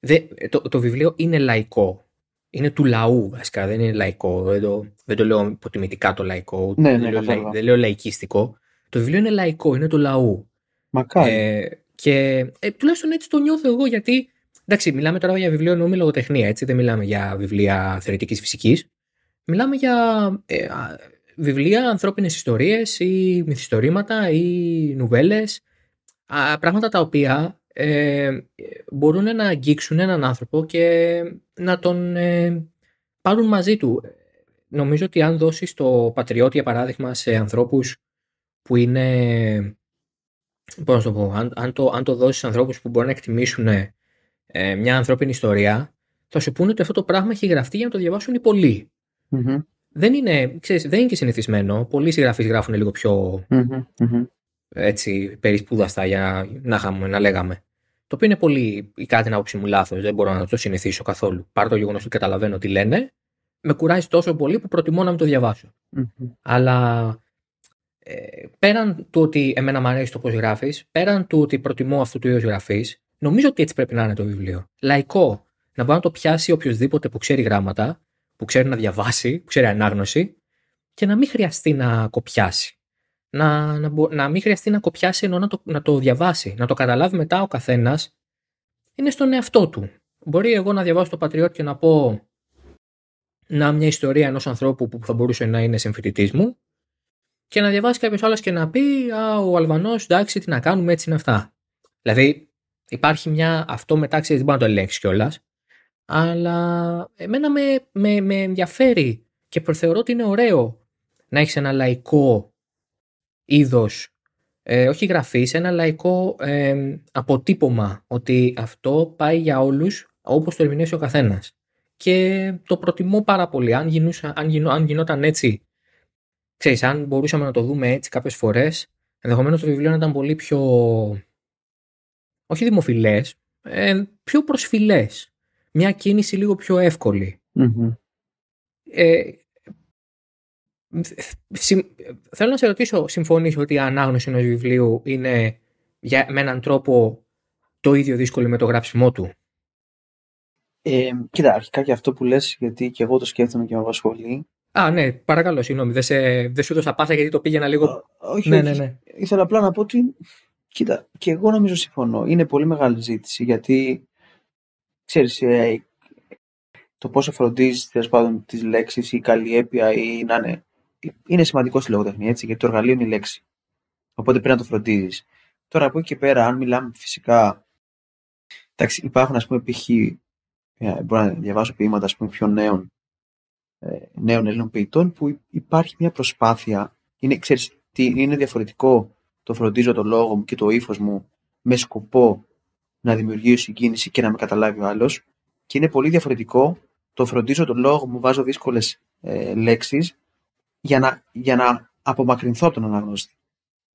Δε, το, το βιβλίο είναι λαϊκό. Είναι του λαού βασικά, δεν είναι λαϊκό. Δεν το, δεν το λέω υποτιμητικά το λαϊκό. Ναι, δεν, ναι, λέω, λαϊ, δεν λέω λαϊκίστικο. Το βιβλίο είναι λαϊκό, είναι του λαού. Μακάρι. Ε, και ε, τουλάχιστον έτσι το νιώθω εγώ γιατί. Εντάξει, μιλάμε τώρα για βιβλίο εννοούμε λογοτεχνία, έτσι. Δεν μιλάμε για βιβλία θεωρητικής φυσικής. Μιλάμε για ε, βιβλία, ανθρώπινες ιστορίες ή μυθιστορήματα ή νουβέλες. Πράγματα τα οποία ε, μπορούν να αγγίξουν έναν άνθρωπο και να τον ε, πάρουν μαζί του. Νομίζω ότι αν δώσεις το πατριώτη για παράδειγμα σε ανθρώπους που είναι πώς να το πω, αν, αν, το, αν το δώσεις σε ανθρώπους που μπορούν να εκτιμήσουν ε, μια ανθρώπινη ιστορία θα σου πούνε ότι αυτό το πράγμα έχει γραφτεί για να το διαβάσουν οι πολλοι Δεν είναι, ξέρεις, δεν είναι και συνηθισμένο. Πολλοί συγγραφείς γράφουν λίγο πιο mm-hmm έτσι περισπούδαστα για να, είχαμε, να λέγαμε. Το οποίο είναι πολύ ή κάτι να άποψη μου λάθος. Δεν μπορώ να το συνηθίσω καθόλου. Παρά το γεγονός ότι καταλαβαίνω τι λένε, με κουράζει τόσο πολύ που προτιμώ να μην το διαβάσω. Αλλά ε, πέραν του ότι εμένα μου αρέσει το πώς γράφεις, πέραν του ότι προτιμώ αυτού του είδους γραφή, νομίζω ότι έτσι πρέπει να είναι το βιβλίο. Λαϊκό. Να μπορεί να το πιάσει οποιοδήποτε που ξέρει γράμματα, που ξέρει να διαβάσει, που ξέρει ανάγνωση και να μην χρειαστεί να κοπιάσει. Να, να, να μην χρειαστεί να κοπιάσει ενώ να το, να το διαβάσει. Να το καταλάβει μετά ο καθένας είναι στον εαυτό του. Μπορεί εγώ να διαβάσω το Πατριώτη και να πω να μια ιστορία ενός ανθρώπου που θα μπορούσε να είναι συμφοιτητής μου και να διαβάσει κάποιος άλλος και να πει Α, ο Αλβανός, εντάξει, τι να κάνουμε, έτσι είναι αυτά. Δηλαδή, υπάρχει μια. Αυτό μετά ξέρει, δεν μπορεί να το ελέγξεις κιόλας. Αλλά εμένα με, με, με ενδιαφέρει και προθεωρώ ότι είναι ωραίο να έχεις ένα λαϊκό είδος, ε, όχι γραφής, ένα λαϊκό ε, αποτύπωμα ότι αυτό πάει για όλους όπως το ερμηνεύσει ο καθένας. Και το προτιμώ πάρα πολύ. Αν, γινούσα, αν, γινό, αν γινόταν έτσι ξέρεις, αν μπορούσαμε να το δούμε έτσι κάποιες φορές, ενδεχομένως το βιβλίο να ήταν πολύ πιο, όχι δημοφιλές, ε, πιο προσφυλές. Μια κίνηση λίγο πιο ευκολη Ε, θέλω να σε ρωτήσω, συμφωνείς ότι η ανάγνωση ενός βιβλίου είναι για, με έναν τρόπο το ίδιο δύσκολο με το γράψιμό του; Ε, κοίτα, αρχικά και αυτό που λες, γιατί και εγώ το σκέφτομαι και με απασχολεί, Α, ναι, παρακαλώ, συγγνώμη. Δεν, σε, δεν σου έδωσα πάσα γιατί το πήγαινα λίγο. όχι, ναι, ναι, ναι. Ήθελα απλά να πω ότι. Κοίτα, και εγώ νομίζω συμφωνώ. Είναι πολύ μεγάλη ζήτηση γιατί ξέρεις, ε, το πόσο φροντίζεις τέλος πάντων τις λέξεις ή η καλλιέπεια ή να είναι. Είναι σημαντικό στη λογοτεχνία έτσι, γιατί το εργαλείο είναι η λέξη. Οπότε πρέπει να το φροντίζεις. Τώρα από εκεί και πέρα, αν μιλάμε φυσικά. Εντάξει, υπάρχουν ας πούμε π.χ. Ε, μπορώ να διαβάσω ποίηματα ας πούμε, πιο νέων ε, νέων Ελλήνων ποιητών που υπάρχει μια προσπάθεια. Είναι, ξέρεις, τι, είναι διαφορετικό το φροντίζω το λόγο μου και το ύφος μου με σκοπό να δημιουργήσω συγκίνηση και να με καταλάβει ο άλλος. Και είναι πολύ διαφορετικό το φροντίζω το λόγο μου, βάζω δύσκολες ε, λέξεις για να, για να απομακρυνθώ από τον αναγνώστη.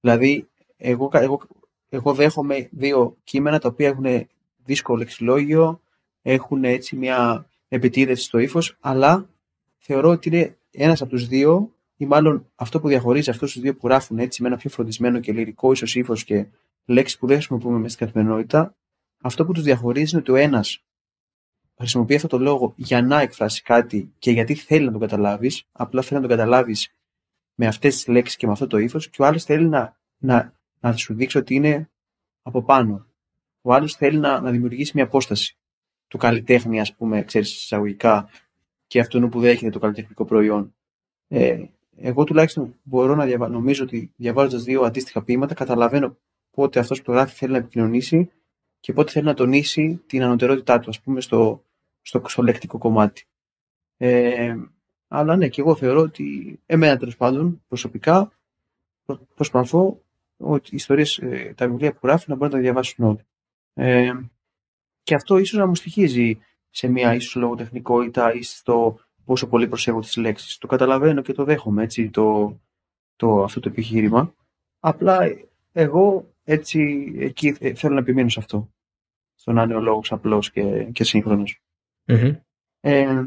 Δηλαδή, εγώ, εγώ, εγώ δέχομαι δύο κείμενα τα οποία έχουν δύσκολο λεξιλόγιο, έχουν έτσι μια επιτήρηση στο ύφος, αλλά θεωρώ ότι είναι ένας από τους δύο, ή μάλλον αυτό που διαχωρίζει αυτούς τους δύο που γράφουν έτσι με ένα πιο φροντισμένο και λυρικό ίσως ύφος και λέξει που δεν χρησιμοποιούμε μέσα στην καθημερινότητα, αυτό που τους διαχωρίζει είναι ότι ο ένας χρησιμοποιεί αυτό το λόγο για να εκφράσει κάτι και γιατί θέλει να το καταλάβεις, απλά θέλει να το καταλάβεις με αυτές τις λέξεις και με αυτό το ύφος, και ο άλλος θέλει να, να, να σου δείξει ότι είναι από πάνω. Ο άλλος θέλει να, να δημιουργήσει μια απόσταση του καλλιτέχνη, ας πούμε, ξέρεις εισαγωγικά, και αυτόν που δέχεται το καλλιτεχνικό προϊόν. Ε, εγώ τουλάχιστον μπορώ να διαβάσω, νομίζω ότι διαβάζοντας δύο αντίστοιχα ποίηματα, καταλαβαίνω πότε αυτός που το γράφει θέλει να επικοινωνήσει και πότε θέλει να τονίσει την ανωτερότητά του, ας πούμε, στο, στο, στο λεκτικό κομμάτι. Ε, αλλά ναι, και εγώ θεωρώ ότι εμένα τέλος πάντων προσωπικά προσπαθώ ότι οι ιστορίες, ε, τα βιβλία που γράφει να μπορούν να τα διαβάσουν όλοι. Ε, και αυτό ίσως να μου στοιχίζει σε μια ίσως λογοτεχνικότητα ή στο πόσο πολύ προσέχω τις λέξεις. Το καταλαβαίνω και το δέχομαι έτσι το, το, αυτό το επιχείρημα. Απλά εγώ έτσι εκεί ε, θέλω να επιμείνω σε αυτό. Στο να είναι ο λόγος απλός και, και συγχρονος Ε,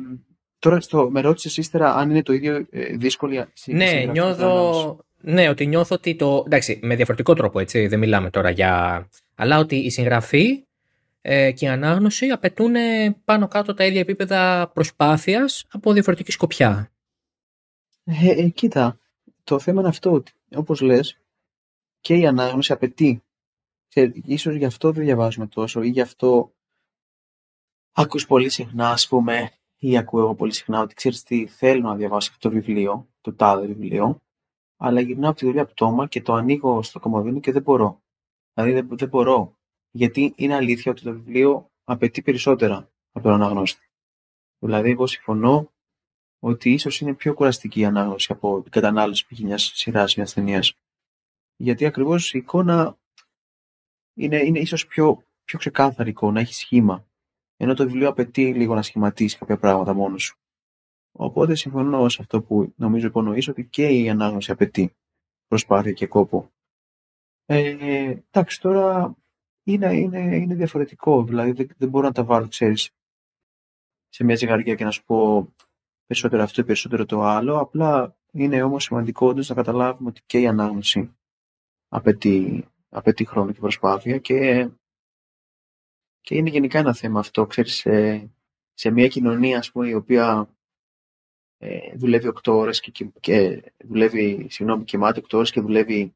τώρα στο, με ρώτησες ύστερα αν είναι το ίδιο ε, δύσκολη Ναι, νιώθω, ναι, ότι νιώθω ότι το. Εντάξει, με διαφορετικό τρόπο έτσι, δεν μιλάμε τώρα για. Αλλά ότι η συγγραφή ε, και η ανάγνωση απαιτούν πάνω κάτω τα ίδια επίπεδα προσπάθειας από διαφορετική σκοπιά. Ε, ε, κοίτα, το θέμα είναι αυτό ότι όπως λες και η ανάγνωση απαιτεί. Και ίσως γι' αυτό δεν διαβάζουμε τόσο ή γι' αυτό ακούς πολύ συχνά ας πούμε ή ακούω εγώ πολύ συχνά ότι ξέρεις τι θέλω να διαβάσω αυτό το βιβλίο, το τάδε βιβλίο αλλά γυρνάω από τη δουλειά πτώμα και το ανοίγω στο κομμωδίνο και δεν μπορώ. Δηλαδή δεν, δεν μπορώ γιατί είναι αλήθεια ότι το βιβλίο απαιτεί περισσότερα από τον αναγνώστη. Δηλαδή, εγώ συμφωνώ ότι ίσως είναι πιο κουραστική η ανάγνωση από την κατανάλωση μια σειράς μιας ταινίας. Γιατί ακριβώς η εικόνα είναι, είναι ίσως πιο, πιο ξεκάθαρη εικόνα, έχει σχήμα. Ενώ το βιβλίο απαιτεί λίγο να σχηματίσεις κάποια πράγματα μόνος σου. Οπότε συμφωνώ σε αυτό που νομίζω υπονοείς ότι και η ανάγνωση απαιτεί προσπάθεια και κόπο. Ε, εντάξει, τώρα είναι, είναι, είναι διαφορετικό. Δηλαδή δεν, δεν μπορώ να τα βάλω, ξέρεις, σε μια ζυγαριά και να σου πω περισσότερο αυτό ή περισσότερο το άλλο. Απλά είναι όμως σημαντικό όντως να καταλάβουμε ότι και η ανάγνωση απαιτεί, απαιτεί χρόνο και προσπάθεια και, και είναι γενικά ένα θέμα αυτό, ξέρεις, σε, σε μια κοινωνία ας πούμε, η οποία ε, δουλεύει 8 ώρες και, και δουλεύει, συγγνώμη, κοιμάται 8 ώρες και δουλεύει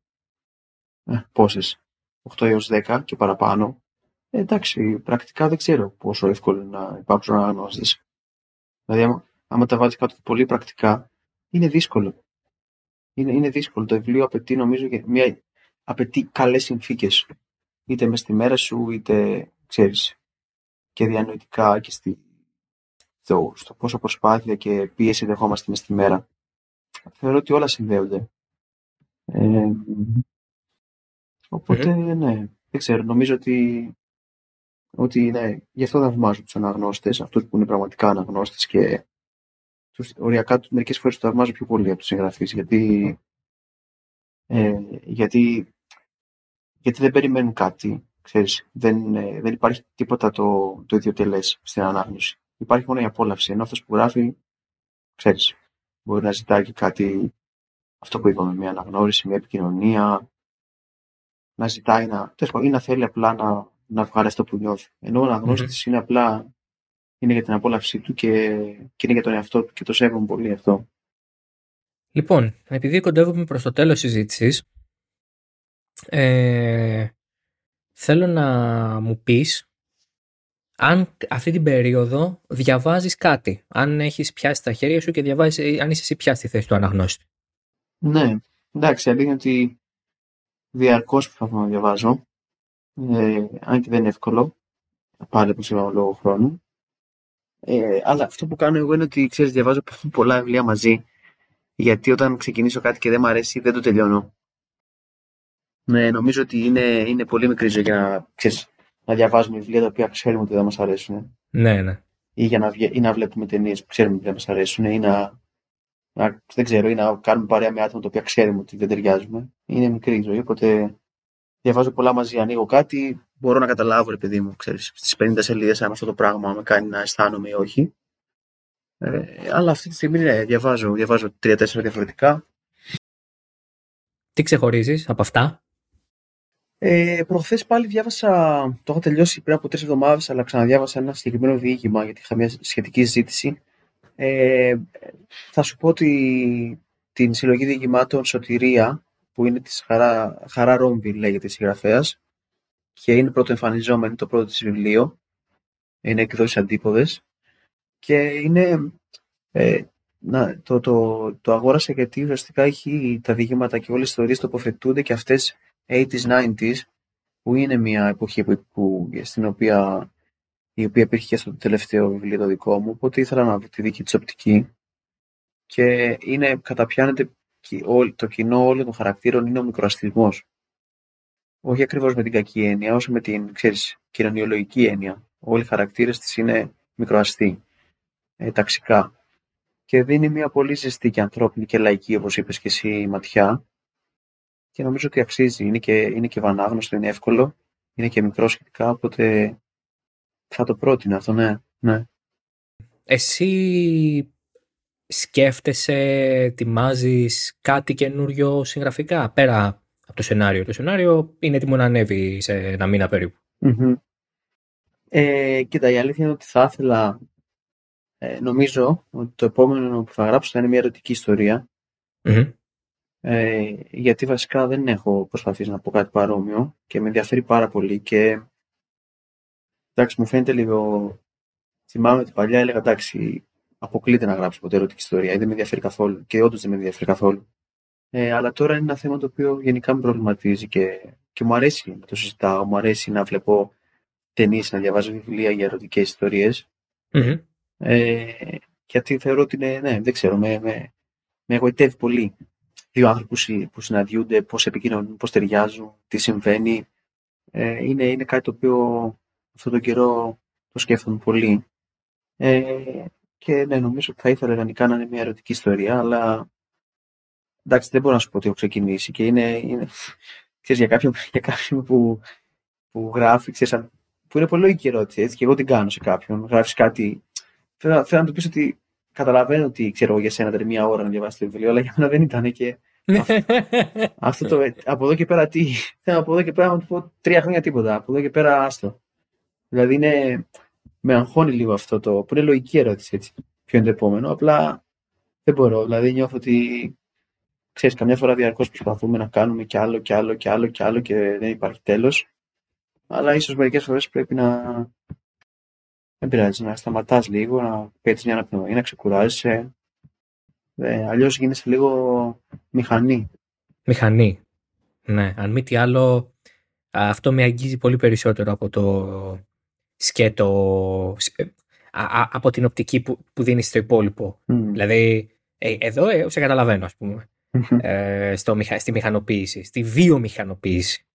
ε, πόσες, 8 έως 10 και παραπάνω. Ε, εντάξει, πρακτικά δεν ξέρω πόσο εύκολο είναι να υπάρξουν αναγνώστες. Δηλαδή, άμα, άμα τα βάλεις κάτω πολύ πρακτικά, είναι δύσκολο. Είναι, είναι δύσκολο. Το βιβλίο απαιτεί, νομίζω, μια, απαιτεί καλές συνθήκες. Είτε μες στη μέρα σου, είτε, ξέρεις, και διανοητικά και στη, στο, στο πόσο προσπάθεια και πίεση δεχόμαστε μες στη μέρα. Θεωρώ ότι όλα συνδέονται. Ε, οπότε, ναι, δεν ξέρω. Νομίζω ότι, ότι ναι, γι' αυτό θαυμάζω τους αναγνώστες, αυτούς που είναι πραγματικά αναγνώστες και τους, οριακά μερικές φορές το θαυμάζω πιο πολύ από τους συγγραφείς, γιατί, ε, γιατί, γιατί δεν περιμένουν κάτι, ξέρεις, δεν, ε, δεν υπάρχει τίποτα το, το ιδιωτελές στην ανάγνωση. Υπάρχει μόνο η απόλαυση, ενώ αυτός που γράφει, ξέρεις, μπορεί να ζητάει και κάτι, αυτό που είπαμε, μια αναγνώριση, μια επικοινωνία, να ζητάει να, ή να θέλει απλά να, να βγάλει αυτό που νιώθει. Ενώ ο αναγνώστης είναι απλά είναι για την απόλαυσή του και, και είναι για τον εαυτό του και το σέβομαι πολύ αυτό. Λοιπόν, επειδή κοντεύουμε προς το τέλος συζήτησης, ε, θέλω να μου πεις αν αυτή την περίοδο διαβάζεις κάτι, αν έχεις πιάσει τα χέρια σου και διαβάζεις, αν είσαι εσύ πια στη θέση του αναγνώστη. Ναι, εντάξει, αλήθεια είναι ότι διαρκώς προσπαθώ να διαβάζω, ε, αν και δεν είναι εύκολο, πάλι όπως είπαμε λόγω χρόνου. Ε, αλλά αυτό που κάνω εγώ είναι ότι ξέρεις, διαβάζω πολλά βιβλία μαζί. Γιατί όταν ξεκινήσω κάτι και δεν μου αρέσει, δεν το τελειώνω. Ναι, νομίζω ότι είναι, είναι πολύ μικρή ζωή για να, ξέρεις, να διαβάζουμε βιβλία τα οποία ξέρουμε ότι δεν μας αρέσουν. Ναι, ναι. Ή, για να, ή να βλέπουμε ταινίες που ξέρουμε ότι δεν μας αρέσουν. Ή να, να, δεν ξέρω, ή να κάνουμε παρέα με άτομα τα οποία ξέρουμε ότι δεν ταιριάζουμε. Είναι μικρή ζωή, οπότε διαβάζω πολλά μαζί. Ανοίγω κάτι, μπορώ να καταλάβω, ρε παιδί μου, ξέρεις, στις 50 σελίδες αν αυτό το πράγμα με κάνει να αισθάνομαι ή όχι. Ε, αλλά αυτή τη στιγμή ναι, διαβάζω, διαβάζω τρία-τέσσερα διαφορετικά. Τι ξεχωρίζεις από αυτά; Ε, Προχθές πάλι διάβασα, το έχω τελειώσει πριν από τρεις εβδομάδες, αλλά ξαναδιάβασα ένα συγκεκριμένο διήγημα γιατί είχα μια σχετική συζήτηση. Ε, θα σου πω ότι την συλλογή διηγημάτων Σωτηρία, που είναι της Χαρά, Χαρά Ρόμβι, λέγεται η συγγραφέας, και είναι πρωτοεμφανιζόμενη το πρώτο της βιβλίο. Είναι εκδόσεις αντίποδες. Και είναι... Ε, να, το, το, το αγόρασα γιατί ουσιαστικά έχει τα διηγήματα και όλες οι ιστορίες τοποθετούνται και αυτές 80s, 90s που είναι μια εποχή που, που, στην οποία η οποία υπήρχε και στο τελευταίο βιβλίο το δικό μου, οπότε ήθελα να βρω τη δική της οπτική και είναι, καταπιάνεται το κοινό όλων των χαρακτήρων είναι ο μικροαστισμός όχι ακριβώς με την κακή έννοια, όσο με την ξέρεις, κοινωνιολογική έννοια. Όλοι οι χαρακτήρες της είναι μικροαστοί, ε, ταξικά. Και δίνει μια πολύ ζεστή και ανθρώπινη και λαϊκή, όπως είπες και εσύ, ματιά. Και νομίζω ότι αξίζει. Είναι και, είναι και βανάγνωστο, είναι εύκολο. Είναι και μικρό σχετικά, οπότε θα το πρότεινα αυτό, ναι. ναι. Εσύ σκέφτεσαι, ετοιμάζεις κάτι καινούριο συγγραφικά, πέρα από το σενάριο; Το σενάριο είναι έτοιμο να ανέβει σε ένα μήνα περίπου. Mm-hmm. Ε, κοίτα, η αλήθεια είναι ότι θα ήθελα, ε, νομίζω ότι το επόμενο που θα γράψω θα είναι μια ερωτική Ε, γιατί βασικά δεν έχω προσπαθήσει να πω κάτι παρόμοιο και με ενδιαφέρει πάρα πολύ και εντάξει μου φαίνεται λίγο θυμάμαι ότι παλιά έλεγα εντάξει αποκλείται να γράψω ποτέ ερωτική ιστορία ή δεν με ενδιαφέρει καθόλου και όντως δεν με ενδιαφέρει καθόλου ε, αλλά τώρα είναι ένα θέμα το οποίο γενικά με προβληματίζει και, και μου αρέσει να το συζητάω. Μου αρέσει να βλέπω ταινίες, να διαβάζω βιβλία για ερωτικές ιστορίες. Ε, γιατί θεωρώ ότι είναι, ναι, δεν ξέρω, με, με, με εγωιτεύει πολύ. Δύο άνθρωποι που συναντιούνται, πώς επικοινωνούν, πώς ταιριάζουν, τι συμβαίνει. Ε, είναι, είναι κάτι το οποίο αυτόν τον καιρό το σκέφτομαι πολύ. Ε, και ναι, νομίζω ότι θα ήθελα ιδανικά να είναι μια ερωτική ιστορία, αλλά εντάξει, δεν μπορώ να σου πω ότι έχω ξεκινήσει και είναι, είναι ξέρεις, για κάποιον, για κάποιον που, που γράφει, ξέρεις, που είναι πολύ λογική ερώτηση, έτσι, και εγώ την κάνω σε κάποιον, γράφεις κάτι, θέλω, θέλω να του πεις ότι καταλαβαίνω ότι ξέρω για σένα ήταν μία ώρα να διαβάσεις το βιβλίο, αλλά για μένα δεν ήταν και. αυτό το, από εδώ και πέρα τι. από εδώ και πέρα να του πω τρία χρόνια τίποτα. Από εδώ και πέρα άστο. Δηλαδή είναι. Με αγχώνει λίγο αυτό το. που είναι λογική ερώτηση έτσι. Ποιο είναι το επόμενο. Απλά δεν μπορώ. Δηλαδή νιώθω ότι. Ξέρεις, καμιά φορά διαρκώς προσπαθούμε να κάνουμε κι άλλο κι άλλο κι άλλο κι άλλο και δεν υπάρχει τέλος. Αλλά ίσως μερικές φορές πρέπει να, δεν πειράζει, να σταματάς λίγο, να πέτεις μια αναπνοή, να ξεκουράζεσαι. Ε, Αλλιώς γίνεσαι λίγο μηχανή. Μηχανή. Ναι, αν μη τι άλλο, αυτό με αγγίζει πολύ περισσότερο από το σκέτο, ε, από την οπτική που, που δίνεις στο υπόλοιπο. Δηλαδή, ε, εδώ ε, σε καταλαβαίνω, ας πούμε, ε, στο, στη μηχανοποίηση, στη βιομηχανοποίηση.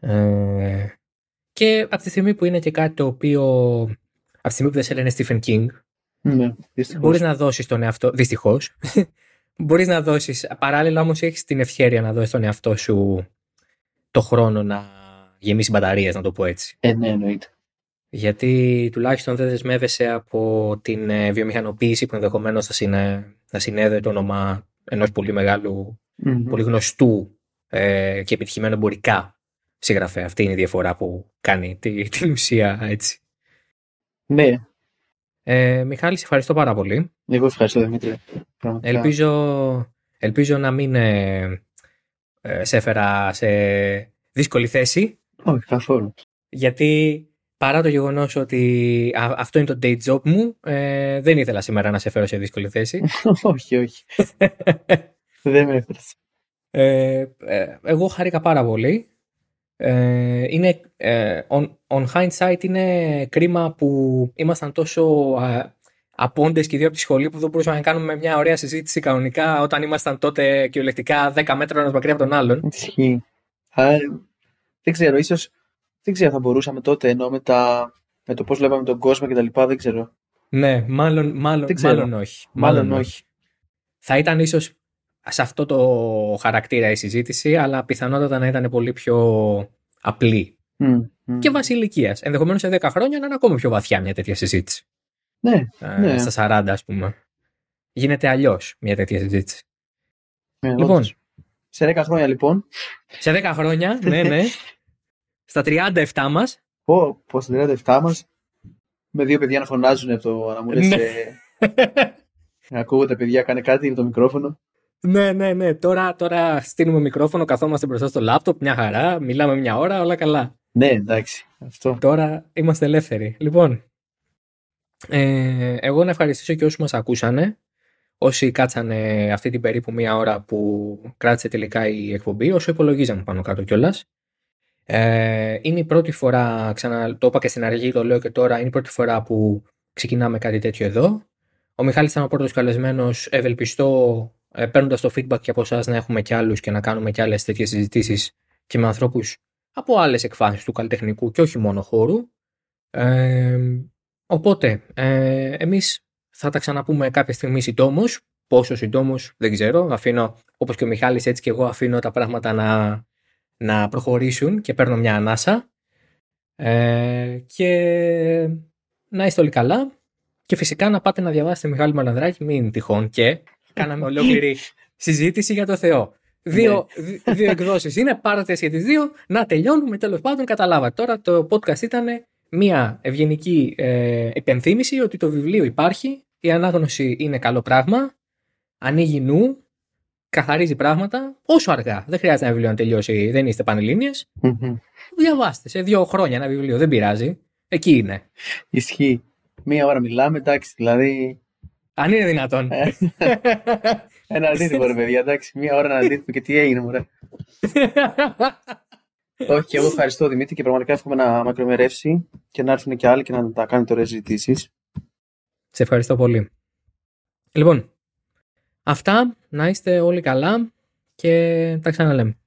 Ε, και από τη στιγμή που είναι και κάτι το οποίο από τη στιγμή που δεν σε λένε Stephen King, ναι, μπορείς να δώσεις τον εαυτό. Δυστυχώς. μπορείς να δώσεις. Παράλληλα όμως έχεις την ευχαίρεια να δώσεις τον εαυτό σου το χρόνο να γεμίσει μπαταρίες, να το πω έτσι. Ε, ναι, εννοείται. Γιατί τουλάχιστον δεν δεσμεύεσαι από την ε, βιομηχανοποίηση που ενδεχομένως θα, συνέ, θα συνέδε το όνομα ενός πολύ πολύ γνωστού ε, και επιτυχημένου εμπορικά συγγραφέα. Αυτή είναι η διαφορά που κάνει την ουσία έτσι. Ναι. Ε, Μιχάλη, σε ευχαριστώ πάρα πολύ. Εγώ ευχαριστώ, Δημήτρη. Ελπίζω, ελπίζω να μην ε, ε, σε έφερα σε δύσκολη θέση. Όχι, καθόλου. Γιατί παρά το γεγονός ότι αυτό είναι το day job μου, ε, δεν ήθελα σήμερα να σε φέρω σε δύσκολη θέση. όχι, όχι. δεν με έφερες. Ε, ε, εγώ χάρηκα πάρα πολύ. Ε, είναι, ε, on, on hindsight είναι κρίμα που ήμασταν τόσο ε, απόντες και δύο από τη σχολή που δεν μπορούσαμε να κάνουμε μια ωραία συζήτηση κανονικά όταν ήμασταν τότε κυριολεκτικά 10 μέτρα ένας μακριά από τον άλλον. Ισχύει. δεν ξέρω, ίσως δεν ξέρω θα μπορούσαμε τότε ενώ με, τα, με το πώς βλέπαμε τον κόσμο και τα λοιπά, δεν ξέρω. Ναι, μάλλον, μάλλον, μάλλον όχι. Μάλλον, μάλλον όχι. Θα ήταν ίσως σε αυτό το χαρακτήρα η συζήτηση, αλλά πιθανότατα να ήταν πολύ πιο απλή. Και βάσει ηλικία. Ενδεχομένως σε 10 χρόνια να είναι ακόμα πιο βαθιά μια τέτοια συζήτηση. Ναι, ε, ναι. Στα 40, ας πούμε. Γίνεται αλλιώς μια τέτοια συζήτηση. Ναι, λοιπόν. Σε 10 χρόνια λοιπόν. Σε 10 χρόνια, ναι, ναι. στα 37 μας. Πω, πω στα 37 μας. Με δύο παιδιά να φωνάζουν από το να μου λε. Ναι. Ε, ακούω τα παιδιά, κάνε κάτι με το μικρόφωνο. Ναι, ναι, ναι. Τώρα, τώρα στείλουμε μικρόφωνο, καθόμαστε μπροστά στο λάπτοπ, μια χαρά, μιλάμε μια ώρα, όλα καλά. Ναι, εντάξει. Αυτό. Τώρα είμαστε ελεύθεροι. Λοιπόν, ε, εγώ να ευχαριστήσω και όσους μας ακούσανε, όσοι κάτσανε αυτή την περίπου μία ώρα που κράτησε τελικά η εκπομπή, όσο υπολογίζαμε πάνω κάτω κιόλας. Ε, είναι η πρώτη φορά, ξανά, το είπα και στην αρχή, το λέω και τώρα, είναι η πρώτη φορά που ξεκινάμε κάτι τέτοιο εδώ. Ο Μιχάλης ήταν ο πρώτος καλεσμένος, ευελπιστώ ε, παίρνοντας το feedback και από εσάς να έχουμε κι άλλους και να κάνουμε κι άλλες τέτοιες συζητήσεις και με ανθρώπους από άλλες εκφάνσεις του καλλιτεχνικού και όχι μόνο χώρου. Ε, οπότε, ε, εμείς θα τα ξαναπούμε κάποια στιγμή συντόμως. Πόσο συντόμως δεν ξέρω. Αφήνω, όπως και ο Μιχάλης, έτσι και εγώ αφήνω τα πράγματα να, να προχωρήσουν και παίρνω μια ανάσα. Ε, και να είστε όλοι καλά. Και φυσικά να πάτε να διαβάσετε Μιχάλη Μαλανδράκη, μην τυχόν και Κάναμε ολόκληρη συζήτηση για το Θεό. Δύο, ναι. δύο εκδόσεις είναι, πάρατε και τις δύο, να τελειώνουμε. Τέλος πάντων, καταλάβατε. Τώρα το podcast ήταν μια ευγενική ε, επενθύμηση ότι το βιβλίο υπάρχει, η ανάγνωση είναι καλό πράγμα, ανοίγει νου, καθαρίζει πράγματα, όσο αργά. Δεν χρειάζεται ένα βιβλίο να τελειώσει, δεν είστε Διαβάστε σε δύο χρόνια ένα βιβλίο, δεν πειράζει. Εκεί είναι. Ισχύει. Μία ώρα μιλάμε, εντάξει, δηλαδή αν είναι δυνατόν. Ε. Ένα αντίθετο ρε παιδιά, εντάξει, μία ώρα να αντίθετο και τι έγινε μωρέ. Όχι, και εγώ ευχαριστώ Δημήτρη και πραγματικά εύχομαι να μακρομερεύσει και να έρθουν και άλλοι και να τα κάνουν τώρα συζητήσεις. Σε ευχαριστώ πολύ. Λοιπόν, αυτά, να είστε όλοι καλά και τα ξαναλέμε.